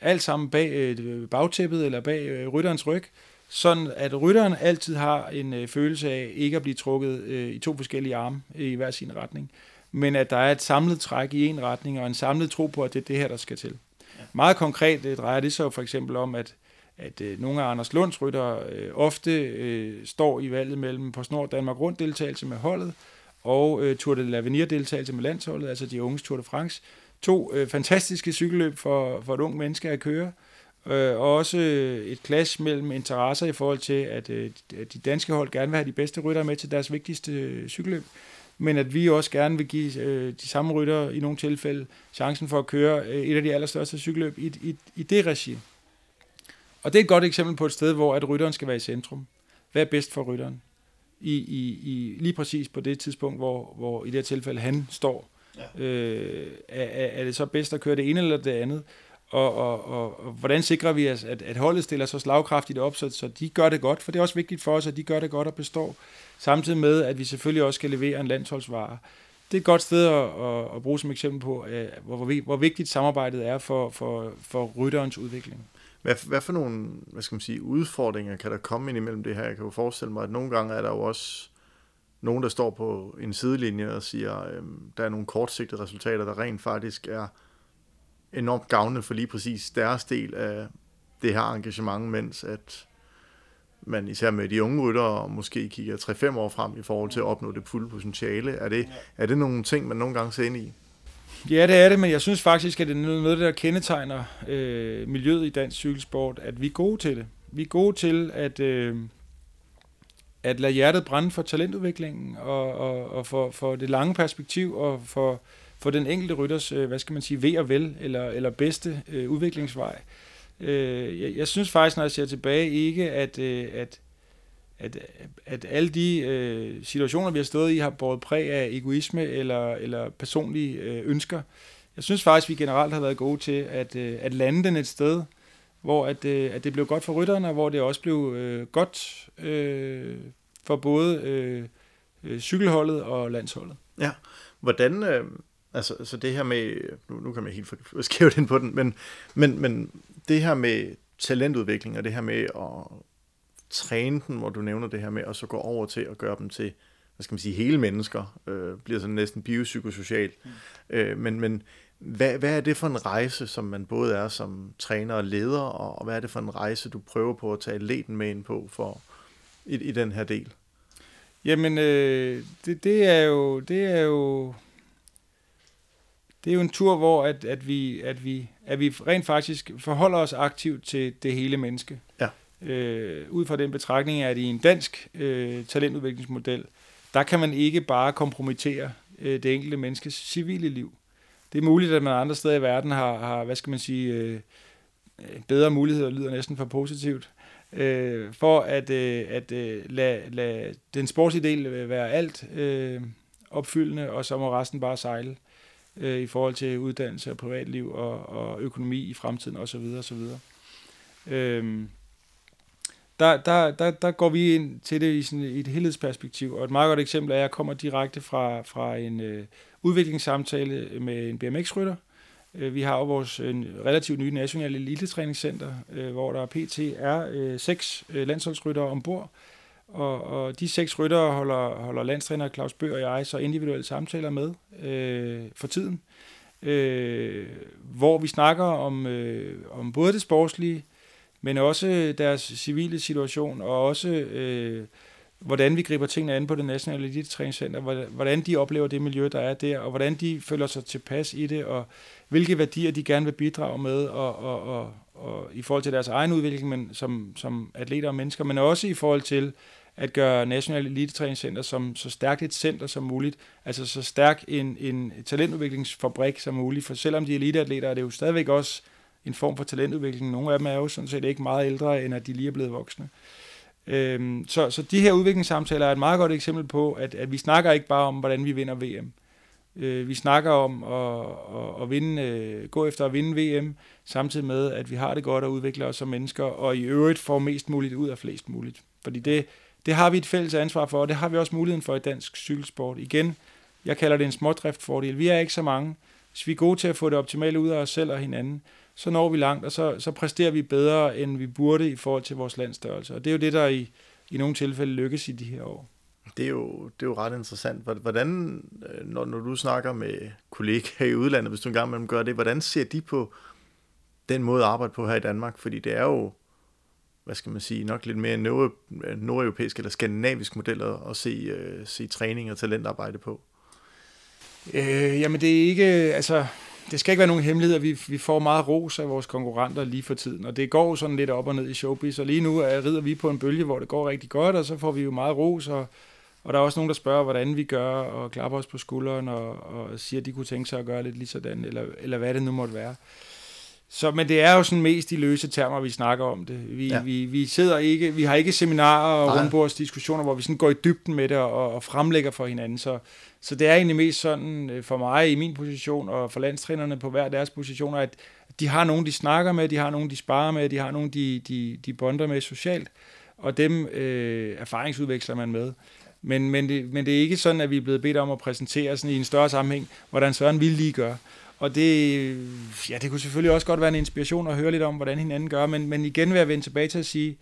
alt sammen bag øh, bagtæppet eller bag øh, rytterens ryg, sådan at rytteren altid har en øh, følelse af ikke at blive trukket øh, i to forskellige arme øh, i hver sin retning, men at der er et samlet træk i en retning og en samlet tro på, at det er det her, der skal til. Ja. Meget konkret øh, drejer det sig for eksempel om, at at øh, nogle af Anders Lunds rytter øh, ofte øh, står i valget mellem på snor Danmark rundt deltagelse med holdet og øh, Tour de l'Avenir deltagelse med landsholdet, altså de unges Tour de France. To øh, fantastiske cykelløb for, for et ung menneske at køre, øh, og også øh, et clash mellem interesser i forhold til, at øh, de danske hold gerne vil have de bedste rytter med til deres vigtigste øh, cykelløb, men at vi også gerne vil give øh, de samme rytter i nogle tilfælde chancen for at køre øh, et af de allerstørste cykelløb i, i, i det regi. Og det er et godt eksempel på et sted, hvor at rytteren skal være i centrum. Hvad er bedst for rytteren? I, i, i, lige præcis på det tidspunkt, hvor, hvor i det her tilfælde han står. Ja. Øh, er, er det så bedst at køre det ene eller det andet? Og, og, og, og hvordan sikrer vi, at, at holdet stiller så slagkraftigt op, så, så de gør det godt? For det er også vigtigt for os, at de gør det godt og består. Samtidig med, at vi selvfølgelig også skal levere en landsholdsvare. Det er et godt sted at, at, at bruge som eksempel på, hvor, hvor, hvor vigtigt samarbejdet er for, for, for rytterens udvikling. Hvad, hvad for nogle hvad skal man sige, udfordringer kan der komme ind imellem det her? Jeg kan jo forestille mig, at nogle gange er der jo også nogen, der står på en sidelinje og siger, øhm, der er nogle kortsigtede resultater, der rent faktisk er enormt gavnende for lige præcis deres del af det her engagement, mens at man især med de unge ryttere måske kigger 3-5 år frem i forhold til at opnå det fulde potentiale. Er det, er det nogle ting, man nogle gange ser ind i? Ja, det er det, men jeg synes faktisk, at det er noget, der kendetegner øh, miljøet i dansk cykelsport, at vi er gode til det. Vi er gode til at, øh, at lade hjertet brænde for talentudviklingen og, og, og for, for det lange perspektiv og for, for den enkelte rytters, øh, hvad skal man sige, ved og vel eller, eller bedste øh, udviklingsvej. Øh, jeg, jeg synes faktisk, når jeg ser tilbage, ikke at, øh, at at, at alle de øh, situationer, vi har stået i, har båret præg af egoisme eller, eller personlige øh, ønsker. Jeg synes faktisk, vi generelt har været gode til at, øh, at lande den et sted, hvor at, øh, at det blev godt for rytterne, og hvor det også blev øh, godt øh, for både øh, øh, cykelholdet og landsholdet. Ja, hvordan, øh, altså så det her med, nu, nu kan man helt skæve ind på den, men, men, men det her med talentudvikling, og det her med at træne den, hvor du nævner det her med, at så gå over til at gøre dem til, hvad skal man sige, hele mennesker, øh, bliver sådan næsten biopsykosocialt. Mm. Øh, men men hvad, hvad er det for en rejse, som man både er som træner og leder, og, og hvad er det for en rejse, du prøver på at tage leden med ind på for, i, i den her del? Jamen, øh, det, det er jo, det er jo, det er jo en tur, hvor at, at, vi, at, vi, at vi rent faktisk forholder os aktivt til det hele menneske. Ja øh, ud fra den betragtning, at i en dansk øh, talentudviklingsmodel, der kan man ikke bare kompromittere øh, det enkelte menneskes civile liv. Det er muligt, at man andre steder i verden har, har hvad skal man sige, øh, øh bedre muligheder, lyder næsten for positivt, øh, for at, øh, at øh, lade, lade den sportslige del være alt øh, opfyldende, og så må resten bare sejle øh, i forhold til uddannelse og privatliv og, og økonomi i fremtiden osv. osv. Øh, der, der, der, der går vi ind til det i, sådan et helhedsperspektiv, og et meget godt eksempel er, at jeg kommer direkte fra, fra en øh, udviklingssamtale med en BMX-rytter. Øh, vi har jo vores øh, relativt nye nationale elitetræningscenter, øh, hvor der pt. er øh, seks øh, landsholdsryttere ombord, og, og de seks ryttere holder, holder landstræner Claus Bøger og jeg så individuelle samtaler med øh, for tiden, øh, hvor vi snakker om, øh, om både det sportslige, men også deres civile situation, og også øh, hvordan vi griber tingene an på det nationale elitetræningscenter, hvordan de oplever det miljø, der er der, og hvordan de føler sig tilpas i det, og hvilke værdier de gerne vil bidrage med, og, og, og, og i forhold til deres egen udvikling men som, som atleter og mennesker, men også i forhold til at gøre National Elitetræningscenter som så stærkt et center som muligt, altså så stærk en, en talentudviklingsfabrik som muligt, for selvom de er eliteatleter, er det jo stadigvæk også en form for talentudvikling. Nogle af dem er jo sådan set ikke meget ældre, end at de lige er blevet voksne. Øhm, så, så de her udviklingssamtaler er et meget godt eksempel på, at, at vi snakker ikke bare om, hvordan vi vinder VM. Øh, vi snakker om at, at, at vinde, øh, gå efter at vinde VM, samtidig med, at vi har det godt og udvikler os som mennesker, og i øvrigt får mest muligt ud af flest muligt. Fordi det, det har vi et fælles ansvar for, og det har vi også muligheden for i dansk cykelsport. Igen, jeg kalder det en smådriftfordel. Vi er ikke så mange. Hvis vi er gode til at få det optimale ud af os selv og hinanden, så når vi langt, og så, så præsterer vi bedre, end vi burde i forhold til vores landstørrelse. Og det er jo det, der i, i nogle tilfælde lykkes i de her år. Det er jo, det er jo ret interessant. Hvordan, øh, når, når du snakker med kollegaer i udlandet, hvis du engang med dem gør det, hvordan ser de på den måde at arbejde på her i Danmark? Fordi det er jo, hvad skal man sige, nok lidt mere nord, nordeuropæisk eller skandinavisk model at se, uh, se træning og talentarbejde på. Øh, jamen det er ikke, altså det skal ikke være nogen hemmelighed, at vi, vi får meget ros af vores konkurrenter lige for tiden, og det går sådan lidt op og ned i showbiz, og lige nu er, rider vi på en bølge, hvor det går rigtig godt, og så får vi jo meget ros, og, og der er også nogen, der spørger, hvordan vi gør, og klapper os på skulderen, og, og siger, at de kunne tænke sig at gøre lidt lige sådan, eller, eller hvad det nu måtte være. Så, men det er jo sådan mest i løse termer, vi snakker om det. Vi, ja. vi, vi sidder ikke, vi har ikke seminarer og rundbordsdiskussioner, hvor vi sådan går i dybden med det og, og fremlægger for hinanden. Så, så det er egentlig mest sådan øh, for mig i min position og for landstrænerne på hver deres positioner, at de har nogen, de snakker med, de har nogen, de sparer med, de har nogen, de, de, de bonder med socialt, og dem øh, erfaringsudveksler man med. Men, men, det, men det er ikke sådan, at vi er blevet bedt om at præsentere sådan i en større sammenhæng, hvordan Søren vil lige gøre. Og det, ja, det kunne selvfølgelig også godt være en inspiration at høre lidt om, hvordan hinanden gør, men, men igen vil jeg vende tilbage til at sige,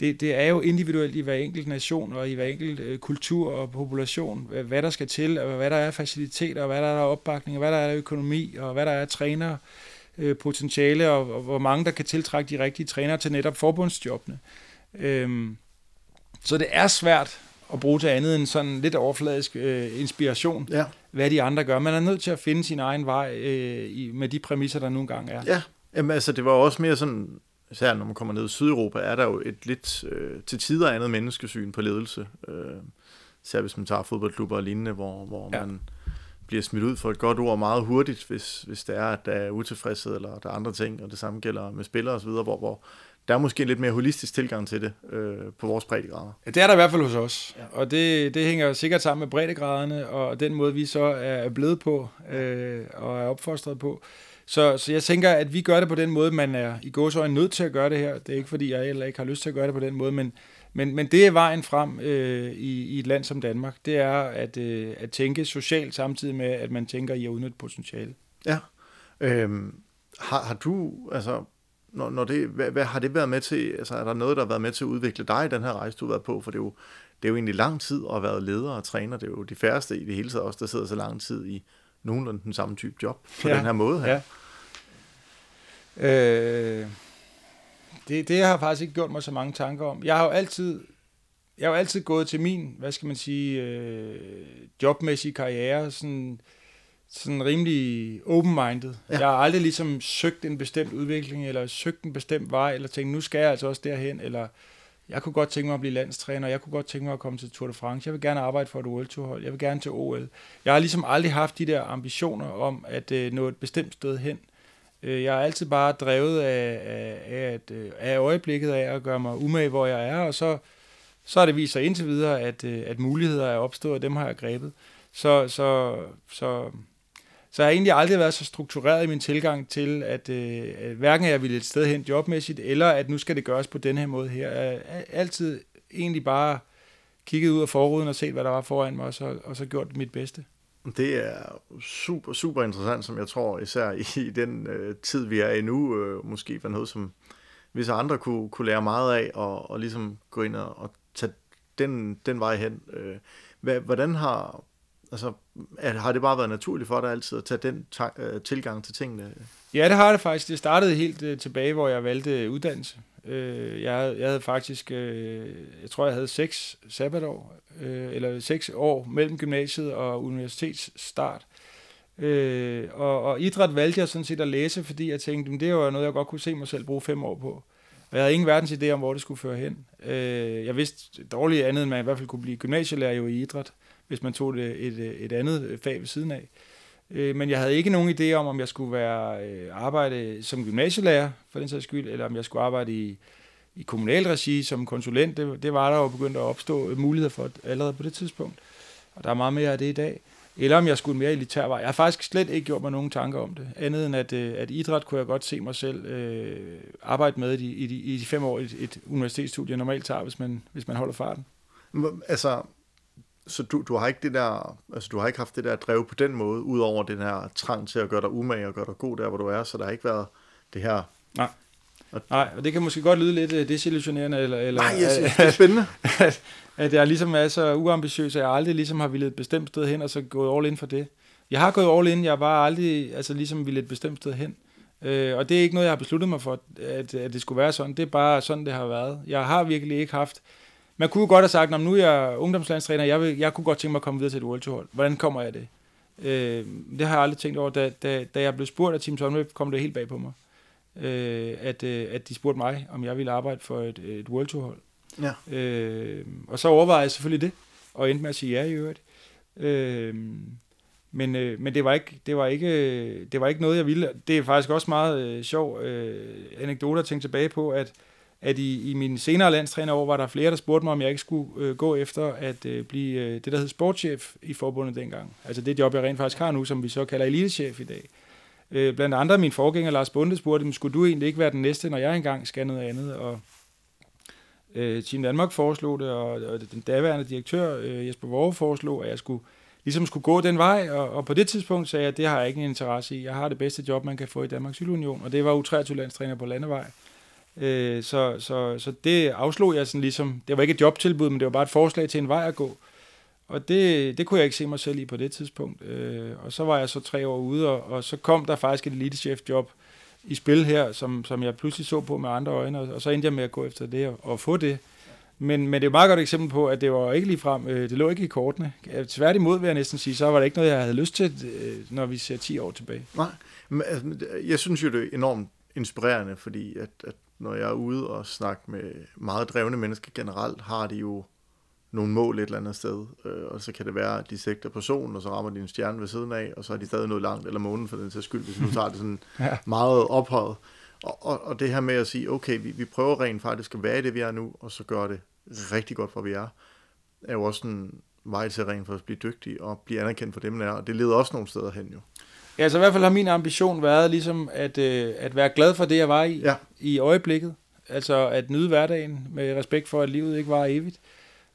det, det er jo individuelt i hver enkelt nation og i hver enkelt øh, kultur og population, hvad der skal til, og hvad der er faciliteter, og hvad der er opbakning, og hvad der er økonomi, og hvad der er træner øh, potentiale, og, og hvor mange der kan tiltrække de rigtige trænere til netop forbundsjobbene. Øhm, så det er svært at bruge til andet end sådan lidt overfladisk øh, inspiration, ja hvad de andre gør. Man er nødt til at finde sin egen vej øh, i, med de præmisser, der nogle gange er. Ja, Jamen, altså det var også mere sådan, især når man kommer ned i Sydeuropa, er der jo et lidt øh, til tider andet menneskesyn på ledelse. Øh, især hvis man tager fodboldklubber og lignende, hvor, hvor ja. man bliver smidt ud for et godt ord meget hurtigt, hvis, hvis det er, at der er utilfredshed, eller der er andre ting, og det samme gælder med spillere osv., hvor, hvor der er måske en lidt mere holistisk tilgang til det øh, på vores breddegrader. Ja, det er der i hvert fald hos os, ja. og det, det hænger sikkert sammen med breddegraderne, og den måde, vi så er blevet på, øh, og er opfostret på. Så, så jeg tænker, at vi gør det på den måde, man er i gåsøjne nødt til at gøre det her. Det er ikke, fordi jeg heller ikke har lyst til at gøre det på den måde, men, men, men det er vejen frem øh, i, i et land som Danmark. Det er at, øh, at tænke socialt samtidig med, at man tænker i at udnytte potentiale. Ja. Øhm, har, har du, altså når, når det, hvad, hvad har det været med til, altså er der noget, der har været med til at udvikle dig i den her rejse, du har været på, for det er jo, det er jo egentlig lang tid at have været leder og træner, det er jo de færreste i det hele taget også, der sidder så lang tid i nogenlunde den samme type job på ja. den her måde her. Ja. Øh, det, det har jeg faktisk ikke gjort mig så mange tanker om. Jeg har jo altid, jeg har jo altid gået til min, hvad skal man sige, øh, jobmæssige karriere, sådan, øh, sådan rimelig open-minded. Ja. Jeg har aldrig ligesom søgt en bestemt udvikling, eller søgt en bestemt vej, eller tænkt, nu skal jeg altså også derhen, eller jeg kunne godt tænke mig at blive landstræner, jeg kunne godt tænke mig at komme til Tour de France, jeg vil gerne arbejde for et OL-turhold, jeg vil gerne til OL. Jeg har ligesom aldrig haft de der ambitioner om at øh, nå et bestemt sted hen. Øh, jeg har altid bare drevet af, af, af, at, øh, af øjeblikket af at gøre mig umage, hvor jeg er, og så, så har det vist sig indtil videre, at, øh, at muligheder er opstået, og dem har jeg grebet. Så, så, så så jeg har egentlig aldrig været så struktureret i min tilgang til, at, øh, at hverken jeg ville et sted hen jobmæssigt, eller at nu skal det gøres på den her måde her. Jeg har altid egentlig bare kigget ud af forruden og set, hvad der var foran mig, og så, og så gjort mit bedste. Det er super, super interessant, som jeg tror, især i den øh, tid, vi er i nu, øh, måske var noget, som hvis andre kunne, kunne lære meget af, og, og ligesom gå ind og, og tage den, den vej hen. Øh, hvad, hvordan har Altså, at, har det bare været naturligt for dig altid at tage den ta- øh, tilgang til tingene? Ja, det har det faktisk. Det startede helt uh, tilbage, hvor jeg valgte uddannelse. Uh, jeg, jeg havde faktisk, uh, jeg tror, jeg havde seks sabbatår, uh, eller seks år mellem gymnasiet og universitetsstart. Øh, og, og idræt valgte jeg sådan set at læse, fordi jeg tænkte, det var noget, jeg godt kunne se mig selv bruge fem år på. Og jeg havde ingen verdens idé om, hvor det skulle føre hen. Øh, jeg vidste dårligt andet, end man i hvert fald kunne blive gymnasielærer jo i idræt, hvis man tog et, et, et andet fag ved siden af. Øh, men jeg havde ikke nogen idé om, om jeg skulle være øh, arbejde som gymnasielærer, for den sags skyld, eller om jeg skulle arbejde i, i kommunal regi som konsulent. Det, det var der jo begyndt at opstå muligheder for allerede på det tidspunkt. Og der er meget mere af det i dag. Eller om jeg skulle mere elitær vej. Jeg har faktisk slet ikke gjort mig nogen tanker om det. Andet end, at, øh, at idræt kunne jeg godt se mig selv øh, arbejde med i, i, i de fem år, et, et universitetsstudie normalt tager, hvis man, hvis man holder farten. Altså, så du, du har ikke det der, altså du har ikke haft det der drev på den måde, udover den her trang til at gøre dig umage og gøre dig god der, hvor du er, så der har ikke været det her... Nej. Nej, og det kan måske godt lyde lidt uh, desillusionerende, eller, eller Nej, jeg synes, det er spændende. <laughs> At, at jeg ligesom er så uambitiøs, at jeg aldrig ligesom har ville et bestemt sted hen, og så gået all in for det. Jeg har gået all in, jeg har bare aldrig altså ligesom ville et bestemt sted hen. Øh, og det er ikke noget, jeg har besluttet mig for, at, at det skulle være sådan. Det er bare sådan, det har været. Jeg har virkelig ikke haft man kunne jo godt have sagt, når nu er jeg ungdomslandstræner, jeg, vil, jeg kunne godt tænke mig at komme videre til et World Tour hold. Hvordan kommer jeg det? Øh, det har jeg aldrig tænkt over. Da, da, da jeg blev spurgt af Team Sunweb, kom det helt bag på mig. Øh, at, øh, at de spurgte mig, om jeg ville arbejde for et, et World Tour hold. Ja. Øh, og så overvejede jeg selvfølgelig det, og endte med at sige ja i øvrigt. Øh, men, øh, men det var ikke det var ikke det var ikke noget jeg ville. Det er faktisk også meget øh, sjov øh, anekdote at tænke tilbage på at at i, i min senere landstrænerår var der flere, der spurgte mig, om jeg ikke skulle øh, gå efter at øh, blive øh, det, der hed sportschef i forbundet dengang. Altså det job, jeg rent faktisk har nu, som vi så kalder elitechef i dag. Øh, blandt andre min forgænger Lars Bunde spurgte, skulle du egentlig ikke være den næste, når jeg engang skal noget andet? Og øh, Team Danmark foreslog det, og, og den daværende direktør øh, Jesper Vore foreslog, at jeg skulle ligesom skulle gå den vej, og, og på det tidspunkt sagde jeg, at det har jeg ikke en interesse i. Jeg har det bedste job, man kan få i Danmarks Cykelunion, og det var U23-landstræner på landevej. Øh, så, så, så det afslog jeg sådan ligesom, det var ikke et jobtilbud, men det var bare et forslag til en vej at gå. Og det, det kunne jeg ikke se mig selv i på det tidspunkt. Øh, og så var jeg så tre år ude, og, og så kom der faktisk et elitechef-job i spil her, som, som jeg pludselig så på med andre øjne, og, og så endte jeg med at gå efter det og, og få det. Men, men det er et meget godt eksempel på, at det var ikke lige frem, øh, det lå ikke i kortene. Tværtimod vil jeg næsten sige, så var det ikke noget, jeg havde lyst til, øh, når vi ser 10 år tilbage. Nej, men altså, jeg synes jo, det er enormt inspirerende, fordi at, at når jeg er ude og snakke med meget drevne mennesker generelt, har de jo nogle mål et eller andet sted, øh, og så kan det være, at de sigter på solen, og så rammer de en stjerne ved siden af, og så er de stadig noget langt, eller månen for den sags skyld, hvis nu tager det sådan ja. meget ophøjet. Og, og, og det her med at sige, okay, vi, vi prøver rent faktisk at være i det, vi er nu, og så gør det rigtig godt, hvor vi er, er jo også en vej til rent for at blive dygtig og blive anerkendt for dem, man er, og det leder også nogle steder hen jo. Ja, altså i hvert fald har min ambition været ligesom at, øh, at være glad for det, jeg var i ja. i øjeblikket. Altså at nyde hverdagen med respekt for, at livet ikke var evigt.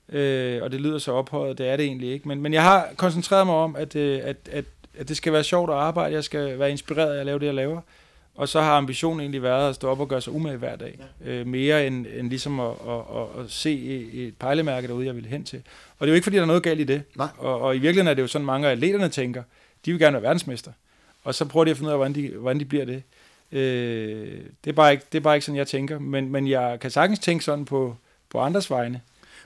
Øh, og det lyder så ophøjet, det er det egentlig ikke. Men, men jeg har koncentreret mig om, at, øh, at, at, at det skal være sjovt at arbejde, jeg skal være inspireret af at lave det, jeg laver. Og så har ambitionen egentlig været at stå op og gøre sig umage hver dag. Ja. Øh, mere end, end ligesom at, at, at, at se et pejlemærke derude, jeg vil hen til. Og det er jo ikke, fordi der er noget galt i det. Nej. Og, og i virkeligheden er det jo sådan, mange af atleterne tænker, de vil gerne være verdensmester og så prøver de at finde ud af, hvordan de, hvordan de bliver det. Øh, det, er bare ikke, det er bare ikke sådan, jeg tænker, men, men jeg kan sagtens tænke sådan på, på andres vegne.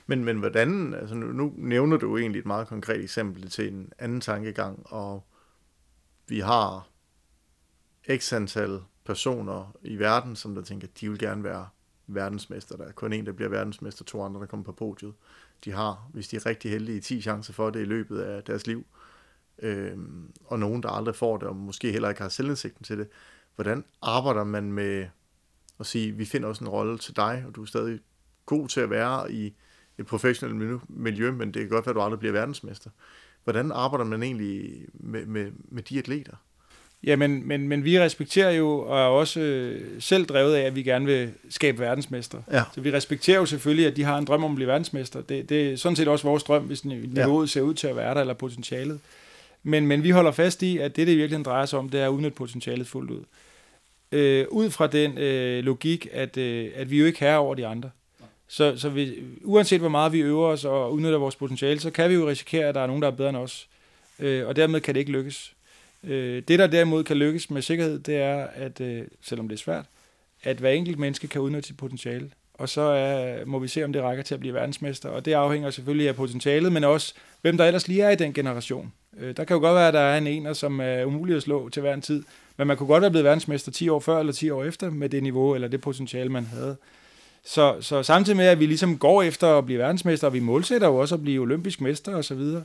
Men, men hvordan, altså nu, nu nævner du egentlig et meget konkret eksempel til en anden tankegang, og vi har x antal personer i verden, som der tænker, de vil gerne være verdensmester. Der er kun en, der bliver verdensmester, to andre, der kommer på podiet. De har, hvis de er rigtig heldige, 10 chancer for det i løbet af deres liv øh, og nogen, der aldrig får det, og måske heller ikke har selvindsigten til det. Hvordan arbejder man med at sige, vi finder også en rolle til dig, og du er stadig god til at være i et professionelt miljø, men det kan godt være, at du aldrig bliver verdensmester. Hvordan arbejder man egentlig med, med, med de atleter? Ja, men, men, men vi respekterer jo, og er også øh, selv drevet af, at vi gerne vil skabe verdensmester. Ja. Så vi respekterer jo selvfølgelig, at de har en drøm om at blive verdensmester. Det, det er sådan set også vores drøm, hvis niveauet ja. ser ud til at være der, eller potentialet. Men, men vi holder fast i, at det, det virkelig drejer sig om, det er at udnytte potentialet fuldt ud. Øh, ud fra den øh, logik, at, øh, at vi jo ikke er over de andre. Så, så vi, uanset hvor meget vi øver os og udnytter vores potentiale, så kan vi jo risikere, at der er nogen, der er bedre end os. Øh, og dermed kan det ikke lykkes. Øh, det, der derimod kan lykkes med sikkerhed, det er, at øh, selvom det er svært, at hver enkelt menneske kan udnytte sit potentiale. Og så er, må vi se, om det rækker til at blive verdensmester. Og det afhænger selvfølgelig af potentialet, men også, hvem der ellers lige er i den generation. Øh, der kan jo godt være, at der er en ener, som er umulig at slå til hver en tid, men man kunne godt være blevet verdensmester 10 år før eller 10 år efter med det niveau eller det potentiale, man havde. Så, så samtidig med, at vi ligesom går efter at blive verdensmester, og vi målsætter jo også at blive olympisk mester osv., så, videre,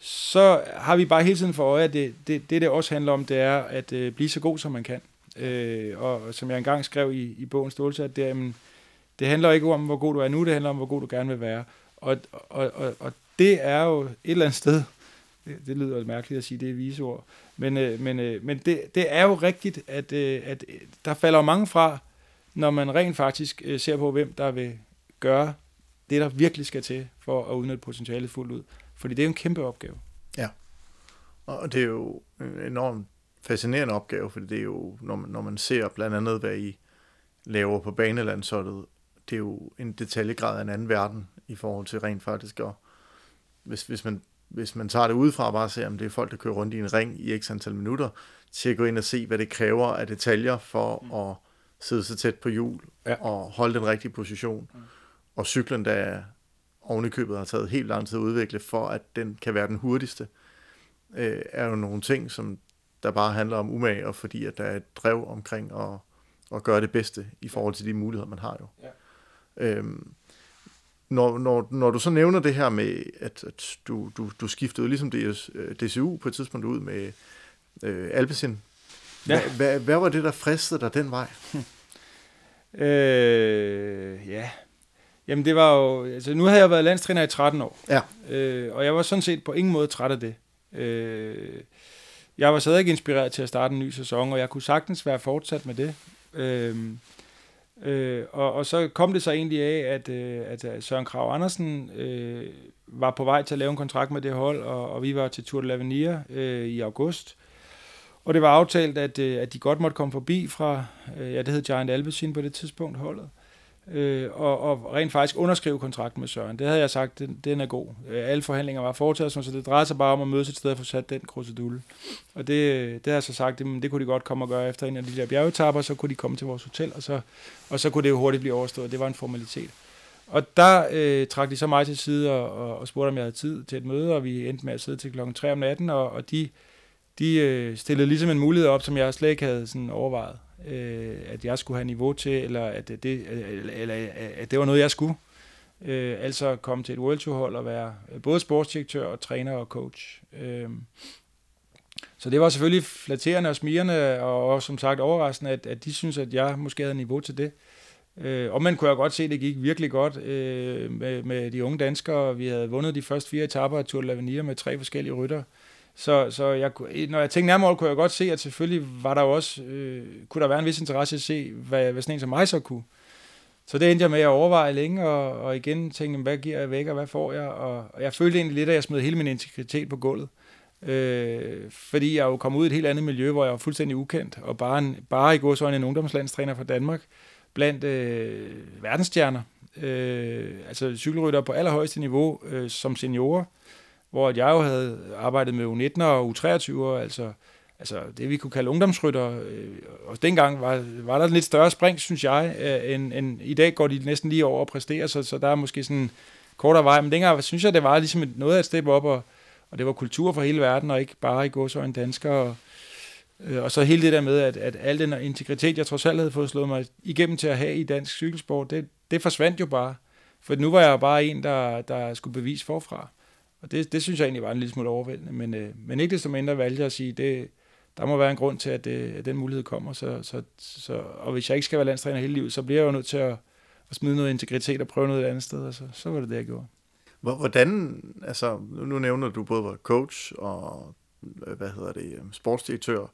så har vi bare hele tiden for øje, at det, det, det, det også handler om, det er at øh, blive så god, som man kan. Øh, og som jeg engang skrev i, i bogen Stålsat, det, er, jamen, det handler ikke om, hvor god du er nu, det handler om, hvor god du gerne vil være. Og, og, og, og det er jo et eller andet sted, det, det lyder mærkeligt at sige, det er viseord, men, øh, men, øh, men det, det er jo rigtigt, at, øh, at øh, der falder mange fra, når man rent faktisk øh, ser på, hvem der vil gøre det, der virkelig skal til for at udnytte potentialet fuldt ud. Fordi det er jo en kæmpe opgave. Ja, og det er jo en enormt fascinerende opgave, fordi det er jo, når man, når man ser blandt andet, hvad I laver på banelandsholdet, det er jo en detaljegrad af en anden verden i forhold til rent faktisk at, hvis, hvis, man, hvis man tager det udefra og bare ser, om det er folk, der kører rundt i en ring i x antal minutter, til at gå ind og se, hvad det kræver af detaljer for mm. at sidde så tæt på hjul ja. og holde den rigtige position. Mm. Og cyklen, der ovenikøbet har taget helt lang tid at udvikle, for at den kan være den hurtigste, øh, er jo nogle ting, som der bare handler om umage, og fordi at der er et drev omkring at, at gøre det bedste i forhold til de muligheder, man har jo. Ja. Øhm, når, når, når du så nævner det her med, at, at du, du, du skiftede ligesom DS, DCU på et tidspunkt ud med øh, Alpecin, ja. hvad, hvad, hvad var det, der fristede dig den vej? <laughs> øh, ja, Jamen det var jo, altså nu havde jeg været landstræner i 13 år, ja. øh, og jeg var sådan set på ingen måde træt af det. Øh, jeg var stadig ikke inspireret til at starte en ny sæson, og jeg kunne sagtens være fortsat med det. Øh, øh, og, og så kom det så egentlig af, at, øh, at øh, Søren Krav Andersen øh, var på vej til at lave en kontrakt med det hold, og, og vi var til Tour de l'Avenir øh, i august. Og det var aftalt, at, øh, at de godt måtte komme forbi fra, øh, ja det hed Giant Alpecin på det tidspunkt holdet øh, øh, og, og rent faktisk underskrive kontrakten med Søren. Det havde jeg sagt, den, den er god. Øh, alle forhandlinger var foretaget, så det drejede sig bare om at mødes et sted og få sat den krusedulle. Og det, det har jeg så sagt, det, det kunne de godt komme og gøre efter en af de der bjergetapper, så kunne de komme til vores hotel, og så, og så kunne det jo hurtigt blive overstået. Det var en formalitet. Og der øh, trak de så mig til side og, og, og spurgte, om jeg havde tid til et møde, og vi endte med at sidde til klokken 3 om natten, og, og de, de øh, stillede ligesom en mulighed op, som jeg slet ikke havde sådan overvejet øh, at jeg skulle have niveau til, eller at det, eller, eller at det var noget, jeg skulle. Øh, altså komme til et World Tour hold og være øh, både sportsdirektør og træner og coach. Øh, så det var selvfølgelig flatterende og smirende, og og som sagt overraskende, at, at de synes, at jeg måske havde niveau til det. Øh, og man kunne jeg godt se, at det gik virkelig godt øh, med, med de unge danskere. Vi havde vundet de første fire etapper af Tour de l'Avenir med tre forskellige rytter. Så, så jeg, når jeg tænkte nærmere kunne jeg godt se, at selvfølgelig var der jo også, øh, kunne der være en vis interesse at se, hvad, hvad sådan en som mig så kunne. Så det endte jeg med at overveje længe, og, og igen tænkte, hvad giver jeg væk, og hvad får jeg? Og, og jeg følte egentlig lidt, at jeg smed hele min integritet på gulvet. Øh, fordi jeg jo kom ud i et helt andet miljø, hvor jeg var fuldstændig ukendt, og bare, en, bare i går så en ungdomslandstræner fra Danmark, blandt øh, verdensstjerner, øh, altså cykelrytter på allerhøjeste niveau øh, som seniorer, hvor jeg jo havde arbejdet med U19 og U23, altså, altså det vi kunne kalde ungdomsrytter. Øh, og dengang var, var der en lidt større spring, synes jeg, øh, end, end i dag går de næsten lige over og præsterer, så, så der er måske sådan en kortere vej. Men dengang synes jeg, det var ligesom noget af et step op, og, og det var kultur for hele verden, og ikke bare i går så en dansker. Og, øh, og så hele det der med, at, at al den integritet, jeg trods alt havde fået slået mig igennem til at have i dansk cykelsport, det, det forsvandt jo bare. For nu var jeg bare en, der, der skulle bevise forfra. Og det, det synes jeg egentlig var en lille smule overvældende, men, øh, men ikke desto mindre valgte jeg at sige, det, der må være en grund til, at, det, at den mulighed kommer. Så, så, så, og hvis jeg ikke skal være landstræner hele livet, så bliver jeg jo nødt til at, at smide noget integritet og prøve noget et andet sted, og så, så var det det, jeg gjorde. Hvordan, altså nu nævner du både var coach og hvad hedder det, øh, sportsdirektør.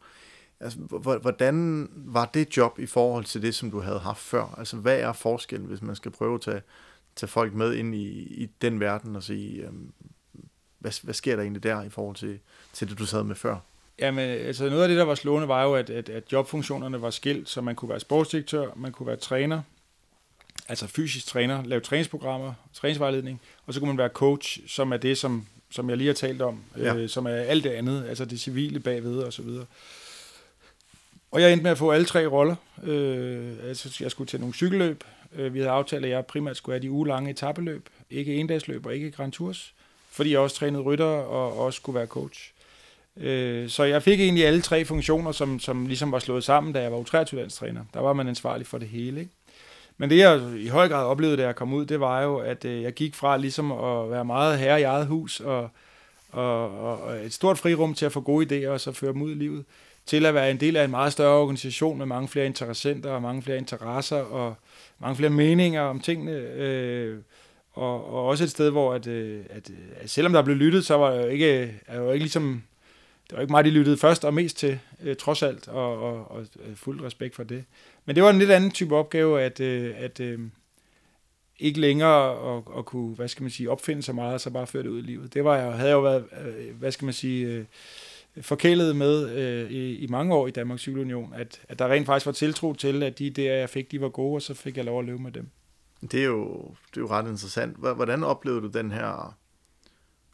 Altså, hvordan var det job i forhold til det, som du havde haft før? Altså, hvad er forskellen, hvis man skal prøve at tage, tage folk med ind i, i den verden og sige, øhm, hvad, hvad sker der egentlig der i forhold til, til det, du sad med før? Jamen, altså noget af det, der var slående, var jo, at, at, at jobfunktionerne var skilt, så man kunne være sportsdirektør, man kunne være træner, altså fysisk træner, lave træningsprogrammer, træningsvejledning, og så kunne man være coach, som er det, som, som jeg lige har talt om, ja. øh, som er alt det andet, altså det civile bagved og så videre. Og jeg endte med at få alle tre roller. Øh, altså, jeg skulle til nogle cykelløb. Øh, vi havde aftalt, at jeg primært skulle have de ugelange etabeløb, ikke endagsløb og ikke Grand Tours fordi jeg også trænede rytter og også skulle være coach. Øh, så jeg fik egentlig alle tre funktioner, som, som ligesom var slået sammen, da jeg var U23-landstræner. Der var man ansvarlig for det hele. Ikke? Men det jeg i høj grad oplevede, da jeg kom ud, det var jo, at øh, jeg gik fra ligesom at være meget herre i eget hus og, og, og et stort frirum til at få gode idéer og så føre dem ud i livet, til at være en del af en meget større organisation med mange flere interessenter og mange flere interesser og mange flere meninger om tingene. Øh, og, og også et sted, hvor at, øh, at, øh, at selvom der blev lyttet, så var det jo ikke, øh, er jo ikke ligesom det var ikke mig, de lyttede først og mest til, trods alt, og, og, og fuld respekt for det. Men det var en lidt anden type opgave, at, at, at ikke længere at, at kunne, hvad skal man sige, opfinde så meget, og så bare føre det ud i livet. Det var jeg, havde jeg jo været, hvad skal man sige, forkælet med øh, i, i mange år i Danmarks Cykelunion, at, at der rent faktisk var tiltro til, at de idéer, jeg fik, de var gode, og så fik jeg lov at løbe med dem. Det er jo, det er jo ret interessant. Hvordan oplevede du den her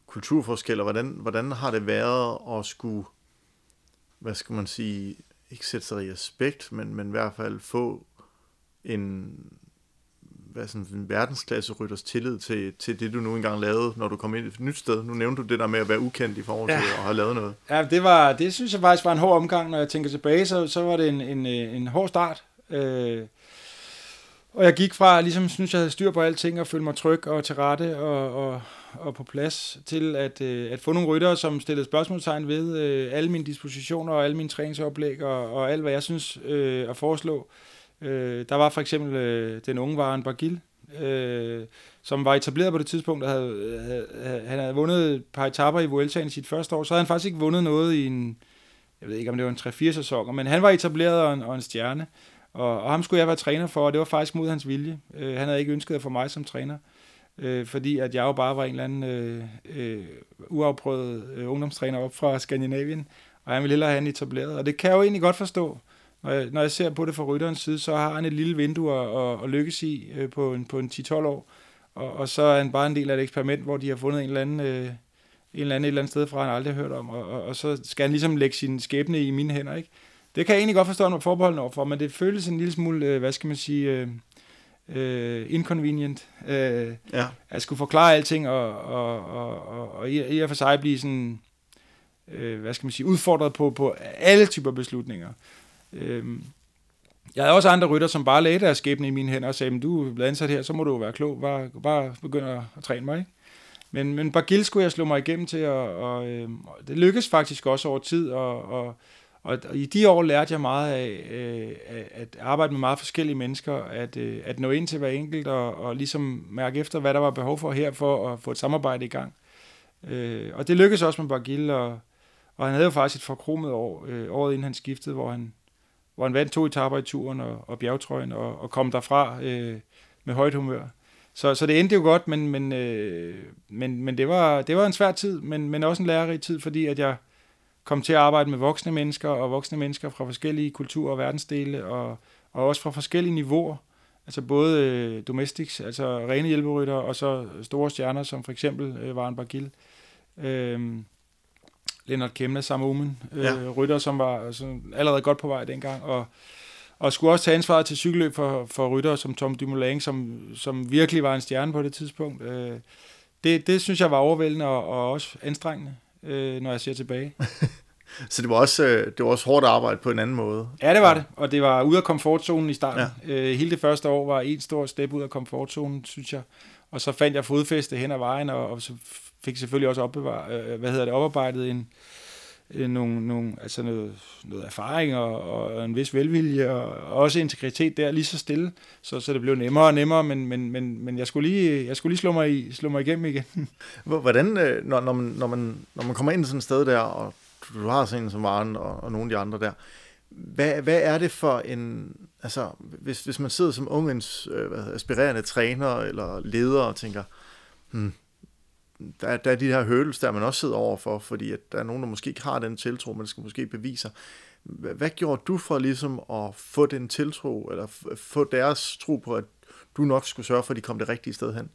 kulturforskel, og hvordan, hvordan har det været at skulle, hvad skal man sige, ikke sætte sig i respekt, men, men i hvert fald få en, hvad sådan, en verdensklasse rytters tillid til, til det, du nu engang lavede, når du kom ind et nyt sted. Nu nævnte du det der med at være ukendt i forhold til ja. at have lavet noget. Ja, det, var, det synes jeg faktisk var en hård omgang. Når jeg tænker tilbage, så, så var det en, en, en hård start. Øh, og jeg gik fra, ligesom synes jeg havde styr på alting, og følte mig tryg og til rette og, og, og på plads, til at, øh, at få nogle ryttere, som stillede spørgsmålstegn ved øh, alle mine dispositioner og alle mine træningsoplæg og, og alt, hvad jeg synes øh, at foreslå. Øh, der var for eksempel øh, den unge Varen Bargil, øh, som var etableret på det tidspunkt, og havde, havde, han havde vundet et par etapper i Vueltaen i sit første år, så havde han faktisk ikke vundet noget i en, jeg ved ikke om det var en 3-4 sæson, men han var etableret og en, og en stjerne. Og, og ham skulle jeg være træner for, og det var faktisk mod hans vilje. Øh, han havde ikke ønsket at få mig som træner, øh, fordi at jeg jo bare var en eller anden øh, øh, uafprøvet øh, ungdomstræner op fra Skandinavien, og han ville hellere have han etableret. Og det kan jeg jo egentlig godt forstå. Når jeg, når jeg ser på det fra rytterens side, så har han et lille vindue at, at, at lykkes i øh, på en, på en 10-12 år. Og, og så er han bare en del af et eksperiment, hvor de har fundet en eller anden... Øh, en eller anden et eller andet sted fra, han aldrig har hørt om, og, og, og så skal han ligesom lægge sin skæbne i mine hænder, ikke? Det kan jeg egentlig godt forstå noget forbehold overfor, men det føles en lille smule, øh, hvad skal man sige, øh, øh, inconvenient. Øh, ja. At skulle forklare alting, og, og, og, og, og i, i og for sig blive sådan, øh, hvad skal man sige, udfordret på, på alle typer beslutninger. Øh, jeg havde også andre rytter, som bare lagde deres skæbne i mine hænder og sagde, du er blevet ansat her, så må du jo være klog, bare, bare begynde at træne mig. Ikke? Men, men Bagil skulle jeg slå mig igennem til, og, og øh, det lykkedes faktisk også over tid, og, og og, i de år lærte jeg meget af øh, at arbejde med meget forskellige mennesker, at, øh, at nå ind til hver enkelt og, og ligesom mærke efter, hvad der var behov for her for at få et samarbejde i gang. Øh, og det lykkedes også med Bargil, og, og han havde jo faktisk et forkromet år, øh, året inden han skiftede, hvor han, hvor han vandt to etaper i turen og, og bjergtrøjen og, og kom derfra øh, med højt humør. Så, så det endte jo godt, men, men, øh, men, men det, var, det var en svær tid, men, men også en lærerig tid, fordi at jeg, kom til at arbejde med voksne mennesker, og voksne mennesker fra forskellige kulturer og verdensdele, og, og også fra forskellige niveauer. Altså både øh, domestics, altså rene hjælperytter, og så store stjerner, som for eksempel øh, Varen Bagil, øh, Lennart Kemna, Sam øh, ja. rytter, som var altså, allerede godt på vej dengang, og, og skulle også tage ansvaret til cykelløb for, for rytter som Tom Dumoulin, som, som virkelig var en stjerne på det tidspunkt. Øh, det, det synes jeg var overvældende og, og også anstrengende øh, når jeg ser tilbage. <laughs> Så det var, også, øh, det var også hårdt arbejde på en anden måde? Ja, det var det. Og det var ude af komfortzonen i starten. Ja. Øh, hele det første år var en stor step ud af komfortzonen, synes jeg. Og så fandt jeg fodfæste hen ad vejen, og, og så fik selvfølgelig også opbevar, øh, hvad hedder det, oparbejdet en, Øh, nogle, nogle, altså noget, noget erfaring og, og en vis velvilje og også integritet der lige så stille, så, så det blev nemmere og nemmere, men, men, men, men jeg, skulle lige, jeg skulle lige slå mig, i, slå mig igennem igen. <laughs> Hvordan, øh, når, når, man, når, man, når man kommer ind i sådan et sted der, og du, du har sådan en som Varen og, og nogle af de andre der, hvad, hvad er det for en, altså hvis, hvis man sidder som ungens øh, aspirerende træner eller leder og tænker, hmm, der, der er de her hurdles, der man også sidder overfor, fordi at der er nogen, der måske ikke har den tiltro, men skal måske bevise hvad, hvad gjorde du for ligesom at få den tiltro, eller få deres tro på, at du nok skulle sørge for, at de kom det rigtige sted hen?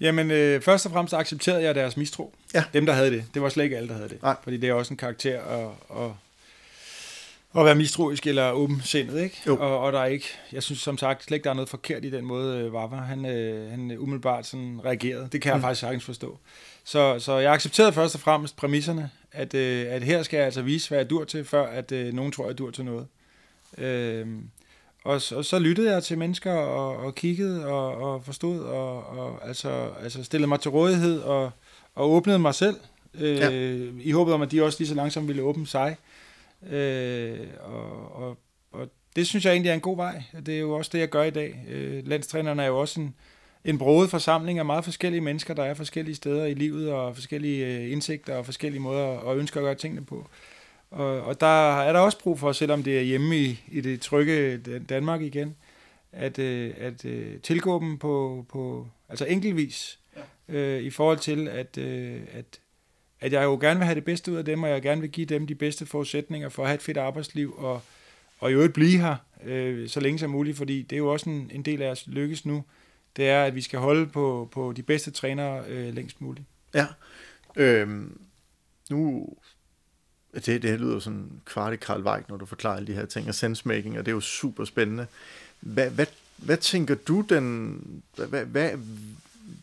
Jamen, øh, først og fremmest accepterede jeg deres mistro. Ja. Dem, der havde det. Det var slet ikke alle, der havde det. Nej. Fordi det er også en karakter og, og, at være mistroisk eller åbensindet, ikke? Jo. Og, og der er ikke, jeg synes som sagt slet ikke, der er noget forkert i den måde, øh, Vava, han, øh, han umiddelbart sådan reagerede. Det kan jeg mm. faktisk sagtens forstå. Så, så jeg accepterede først og fremmest præmisserne, at, øh, at her skal jeg altså vise, hvad jeg dur til, før at øh, nogen tror, jeg dur til noget. Øh, og, og så lyttede jeg til mennesker og, og kiggede og, og forstod og, og altså, altså stillede mig til rådighed og, og åbnede mig selv øh, ja. i håbet om, at de også lige så langsomt ville åbne sig. Øh, og, og, og det synes jeg egentlig er en god vej. Det er jo også det, jeg gør i dag. Øh, landstrænerne er jo også en, en broet forsamling af meget forskellige mennesker, der er forskellige steder i livet, og forskellige øh, indsigter og forskellige måder og ønsker at gøre tingene på. Og, og der er der også brug for, selvom det er hjemme i, i det trygge Danmark igen, at, øh, at øh, tilgå dem på, på altså enkeltvis, ja. øh, i forhold til, at, at, at jeg jo gerne vil have det bedste ud af dem, og jeg gerne vil give dem de bedste forudsætninger for at have et fedt arbejdsliv, og, og i øvrigt blive her øh, så længe som muligt, fordi det er jo også en, en del af os lykkes nu, det er, at vi skal holde på, på de bedste trænere øh, længst muligt. Ja, øhm, nu det, det lyder sådan kvart i Karl Weig, når du forklarer alle de her ting, og sensemaking, og det er jo super spændende. Hvad, hvad, hvad tænker du, den, hvad, hvad,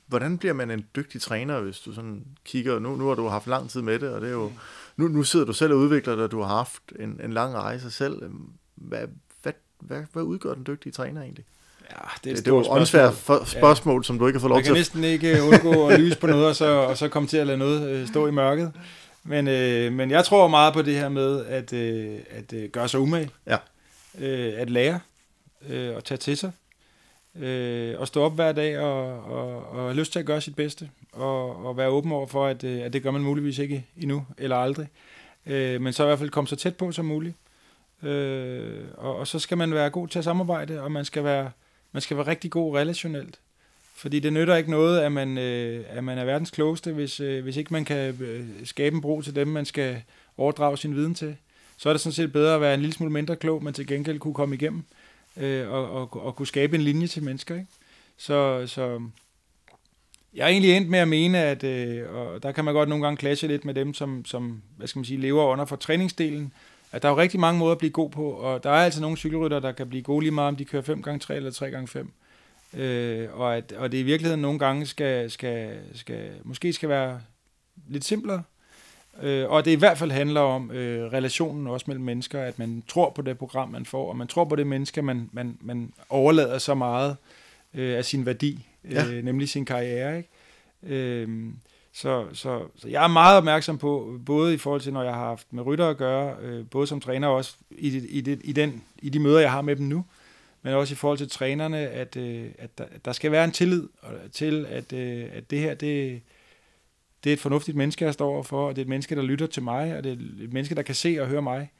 hvordan bliver man en dygtig træner, hvis du sådan kigger, nu, nu har du haft lang tid med det, og det er jo, nu, nu sidder du selv og udvikler dig, og du har haft en, en lang rejse selv. Hvad, hvad, hvad, hvad udgør den dygtige træner egentlig? Ja, det er, det, det jo åndsvært spørgsmål, ja. som du ikke har fået lov til. Man kan næsten ikke undgå at <laughs> lyse på noget, og så, og så komme til at lade noget øh, stå i mørket. Men, øh, men jeg tror meget på det her med at, øh, at øh, gøre sig umage. Ja. Øh, at lære øh, og tage til sig. Øh, og stå op hver dag og, og, og have lyst til at gøre sit bedste. Og, og være åben over for, at, øh, at det gør man muligvis ikke endnu eller aldrig. Øh, men så i hvert fald komme så tæt på som muligt. Øh, og, og så skal man være god til at samarbejde, og man skal være, man skal være rigtig god relationelt. Fordi det nytter ikke noget, at man, øh, at man er verdens klogeste, hvis, øh, hvis ikke man kan øh, skabe en bro til dem, man skal overdrage sin viden til. Så er det sådan set bedre at være en lille smule mindre klog, men til gengæld kunne komme igennem øh, øh, og, og, og kunne skabe en linje til mennesker. Ikke? Så, så jeg er egentlig endt med at mene, at øh, og der kan man godt nogle gange klasse lidt med dem, som, som hvad skal man sige, lever under for træningsdelen, at der er jo rigtig mange måder at blive god på, og der er altså nogle cykelrytter, der kan blive gode lige meget, om de kører 5x3 eller 3x5. Øh, og, at, og det i virkeligheden nogle gange skal, skal, skal, måske skal være lidt simplere. Øh, og det i hvert fald handler om øh, relationen også mellem mennesker, at man tror på det program, man får, og man tror på det menneske, man, man, man overlader så meget øh, af sin værdi, ja. øh, nemlig sin karriere. Ikke? Øh, så, så, så jeg er meget opmærksom på, både i forhold til, når jeg har haft med rytter at gøre, øh, både som træner og også i, det, i, det, i, den, i de møder, jeg har med dem nu, men også i forhold til trænerne, at, øh, at der, der skal være en tillid til, at, øh, at det her, det, det er et fornuftigt menneske, jeg står overfor, og det er et menneske, der lytter til mig, og det er et menneske, der kan se og høre mig.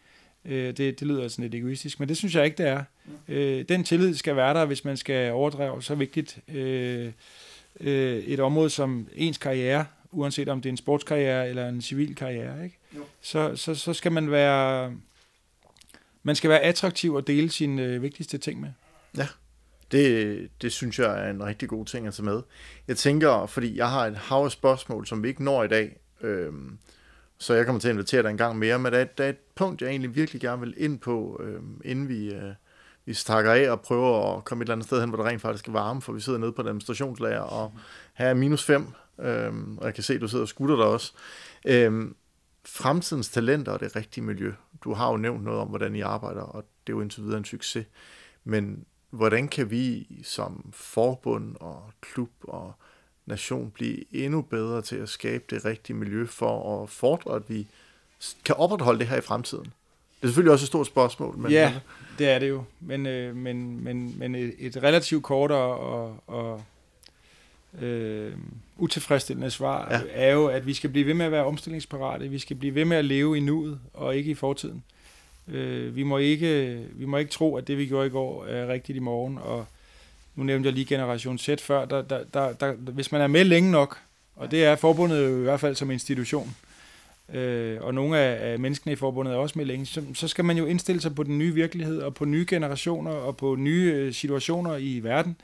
Øh, det, det lyder sådan lidt egoistisk, men det synes jeg ikke, det er. Øh, den tillid skal være der, hvis man skal overdrive så vigtigt øh, øh, et område som ens karriere, uanset om det er en sportskarriere eller en civil karriere. Ikke? Så, så, så skal man være man skal være attraktiv og dele sine øh, vigtigste ting med. Ja, det, det synes jeg er en rigtig god ting at tage med. Jeg tænker, fordi jeg har et hav af spørgsmål, som vi ikke når i dag, øhm, så jeg kommer til at invitere dig en gang mere, men der er, der er et punkt, jeg egentlig virkelig gerne vil ind på, øhm, inden vi, øh, vi stakker af og prøver at komme et eller andet sted hen, hvor det rent faktisk er varme, for vi sidder nede på demonstrationslager, og her er minus 5, øhm, og jeg kan se, at du sidder og skutter der også. Øhm, fremtidens talenter og det rigtige miljø. Du har jo nævnt noget om, hvordan I arbejder, og det er jo indtil videre en succes. Men hvordan kan vi som forbund og klub og nation blive endnu bedre til at skabe det rigtige miljø for at fordre, at vi kan opretholde det her i fremtiden? Det er selvfølgelig også et stort spørgsmål. Men ja, det er det jo. Men, øh, men, men, men et, relativt kort og, og øh, utilfredsstillende svar, ja. er jo, at vi skal blive ved med at være omstillingsparate. Vi skal blive ved med at leve i nuet, og ikke i fortiden. Øh, Øh, vi, må ikke, vi må ikke tro, at det, vi gjorde i går, er rigtigt i morgen. Og nu nævnte jeg lige Generation Z før. Der, der, der, der, hvis man er med længe nok, og det er forbundet jo i hvert fald som institution, øh, og nogle af, af menneskene i forbundet er også med længe, så, så skal man jo indstille sig på den nye virkelighed, og på nye generationer, og på nye øh, situationer i verden.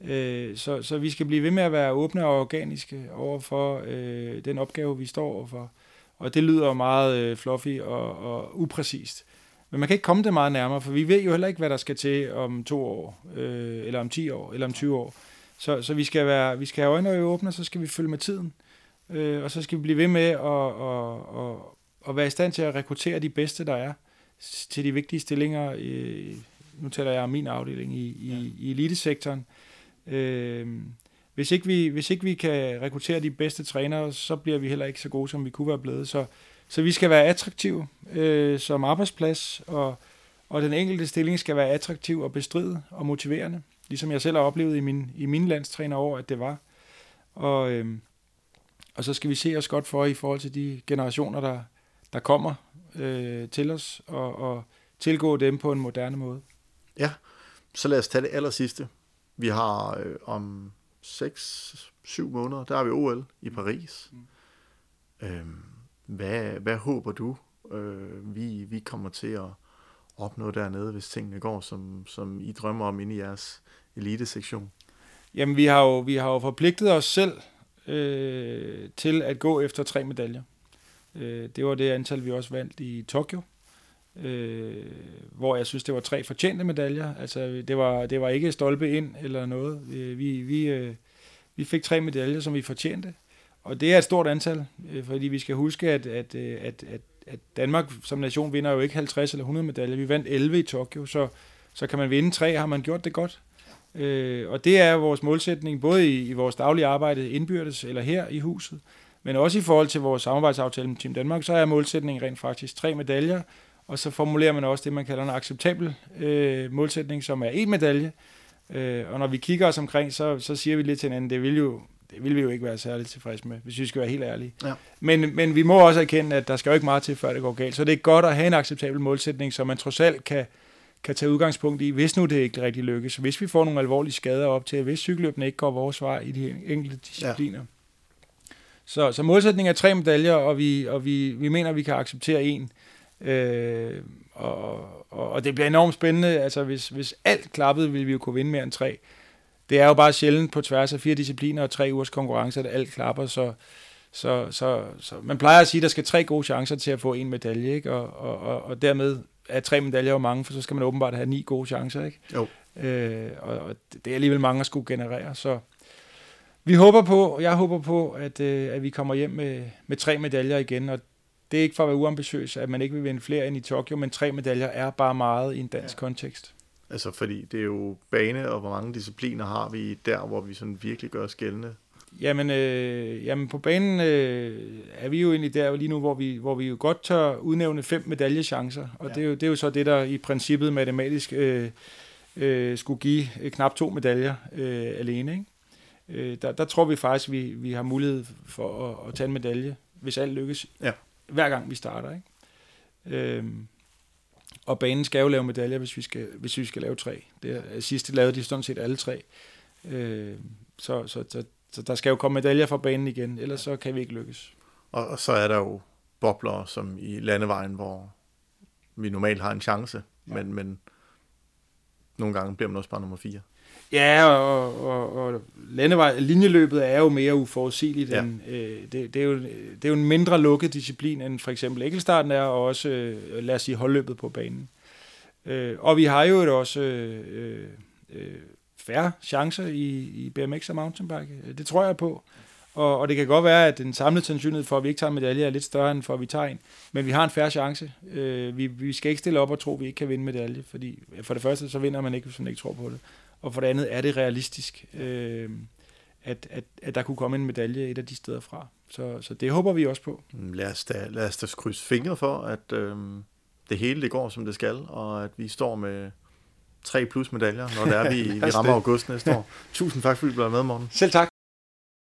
Øh, så, så vi skal blive ved med at være åbne og organiske over for øh, den opgave, vi står overfor. Og det lyder meget øh, fluffy og, og upræcist. Men man kan ikke komme det meget nærmere, for vi ved jo heller ikke, hvad der skal til om to år, øh, eller om 10 år, eller om 20 år. Så, så vi, skal være, vi skal have øjne og åbne, og så skal vi følge med tiden. Øh, og så skal vi blive ved med at, at, at, at være i stand til at rekruttere de bedste, der er, til de vigtige stillinger. Øh, nu taler jeg om min afdeling i, i, ja. i elitesektoren. Øh, hvis ikke, vi, hvis ikke vi kan rekruttere de bedste trænere, så bliver vi heller ikke så gode, som vi kunne være blevet. Så, så vi skal være attraktive øh, som arbejdsplads, og, og den enkelte stilling skal være attraktiv og bestridt og motiverende, ligesom jeg selv har oplevet i min, i mine landstrænerår, at det var. Og, øh, og så skal vi se os godt for i forhold til de generationer, der, der kommer øh, til os, og, og tilgå dem på en moderne måde. Ja, så lad os tage det aller sidste. Vi har øh, om 6-7 måneder, der har vi OL i Paris. Mm. Øhm, hvad, hvad håber du, øh, vi, vi kommer til at opnå dernede, hvis tingene går, som, som I drømmer om inde i jeres elitesektion? Jamen, vi har jo, vi har jo forpligtet os selv øh, til at gå efter tre medaljer. Øh, det var det antal, vi også vandt i Tokyo øh, hvor jeg synes, det var tre fortjente medaljer. Altså, det var, det var ikke stolpe ind eller noget. Øh, vi, vi, øh, vi fik tre medaljer, som vi fortjente. Og det er et stort antal, øh, fordi vi skal huske, at, at, øh, at, at, at Danmark som nation vinder jo ikke 50 eller 100 medaljer. Vi vandt 11 i Tokyo, så, så kan man vinde tre, har man gjort det godt. Øh, og det er vores målsætning, både i, i vores daglige arbejde indbyrdes eller her i huset, men også i forhold til vores samarbejdsaftale med Team Danmark, så er målsætningen rent faktisk tre medaljer, og så formulerer man også det, man kalder en acceptabel øh, målsætning, som er en medalje. Øh, og når vi kigger os omkring, så, så siger vi lidt til hinanden, det vil jo det vil vi jo ikke være særligt tilfredse med, hvis vi skal være helt ærlige. Ja. Men, men vi må også erkende, at der skal jo ikke meget til, før det går galt. Så det er godt at have en acceptabel målsætning, så man trods alt kan, kan tage udgangspunkt i, hvis nu det ikke rigtig lykkes. Hvis vi får nogle alvorlige skader op til, hvis cykelløbene ikke går vores vej i de enkelte discipliner. Ja. Så, så målsætningen er tre medaljer, og vi, og vi, vi mener, at vi kan acceptere en. Øh, og, og, og det bliver enormt spændende. Altså, hvis, hvis alt klappede, ville vi jo kunne vinde mere end tre. Det er jo bare sjældent på tværs af fire discipliner og tre ugers konkurrence, at alt klapper, så, så, så, så man plejer at sige, at der skal tre gode chancer til at få en medalje, ikke? Og, og, og, og dermed er tre medaljer jo mange, for så skal man åbenbart have ni gode chancer, ikke? Jo. Øh, og, og det er alligevel mange at skulle generere, så vi håber på, jeg håber på, at, øh, at vi kommer hjem med, med tre medaljer igen, og det er ikke for at være uambitiøs, at man ikke vil vinde flere end i Tokyo, men tre medaljer er bare meget i en dansk ja. kontekst. Altså fordi det er jo bane, og hvor mange discipliner har vi der, hvor vi sådan virkelig gør os gældende? Jamen, øh, jamen på banen øh, er vi jo egentlig der lige nu, hvor vi, hvor vi jo godt tør udnævne fem medaljechancer, og ja. det, er jo, det er jo så det, der i princippet matematisk øh, øh, skulle give knap to medaljer øh, alene. Ikke? Øh, der, der tror vi faktisk, vi, vi har mulighed for at, at tage en medalje, hvis alt lykkes. Ja hver gang vi starter. Ikke? Øhm, og banen skal jo lave medaljer, hvis vi skal, hvis vi skal lave tre. Det er, sidste lavede de sådan set alle tre. Øhm, så, så, så, så der skal jo komme medaljer fra banen igen, ellers så kan vi ikke lykkes. Og, og så er der jo bobler, som i landevejen, hvor vi normalt har en chance, ja. men, men nogle gange bliver man også bare nummer fire. Ja, og, og, og landevej, linjeløbet er jo mere uforudsigeligt. Ja. End, øh, det, det, er jo, det er jo en mindre lukket disciplin, end for eksempel enkeltstarten er, og også, øh, lad os sige, holdløbet på banen. Øh, og vi har jo også øh, øh, færre chancer i, i BMX og mountainbike. Det tror jeg på. Og, og det kan godt være, at den samlede sandsynlighed for, at vi ikke tager en medalje, er lidt større end for, at vi tager en. Men vi har en færre chance. Øh, vi, vi skal ikke stille op og tro, at vi ikke kan vinde medalje. Fordi for det første, så vinder man ikke, hvis man ikke tror på det og for det andet er det realistisk, øh, at, at, at der kunne komme en medalje et af de steder fra. Så, så det håber vi også på. Mm, lad os da, lad os da krydse fingre for, at øh, det hele det går, som det skal, og at vi står med tre plus medaljer, når det er, vi, <laughs> vi rammer august næste år. <laughs> Tusind tak, fordi du blev med, morgen. Selv tak.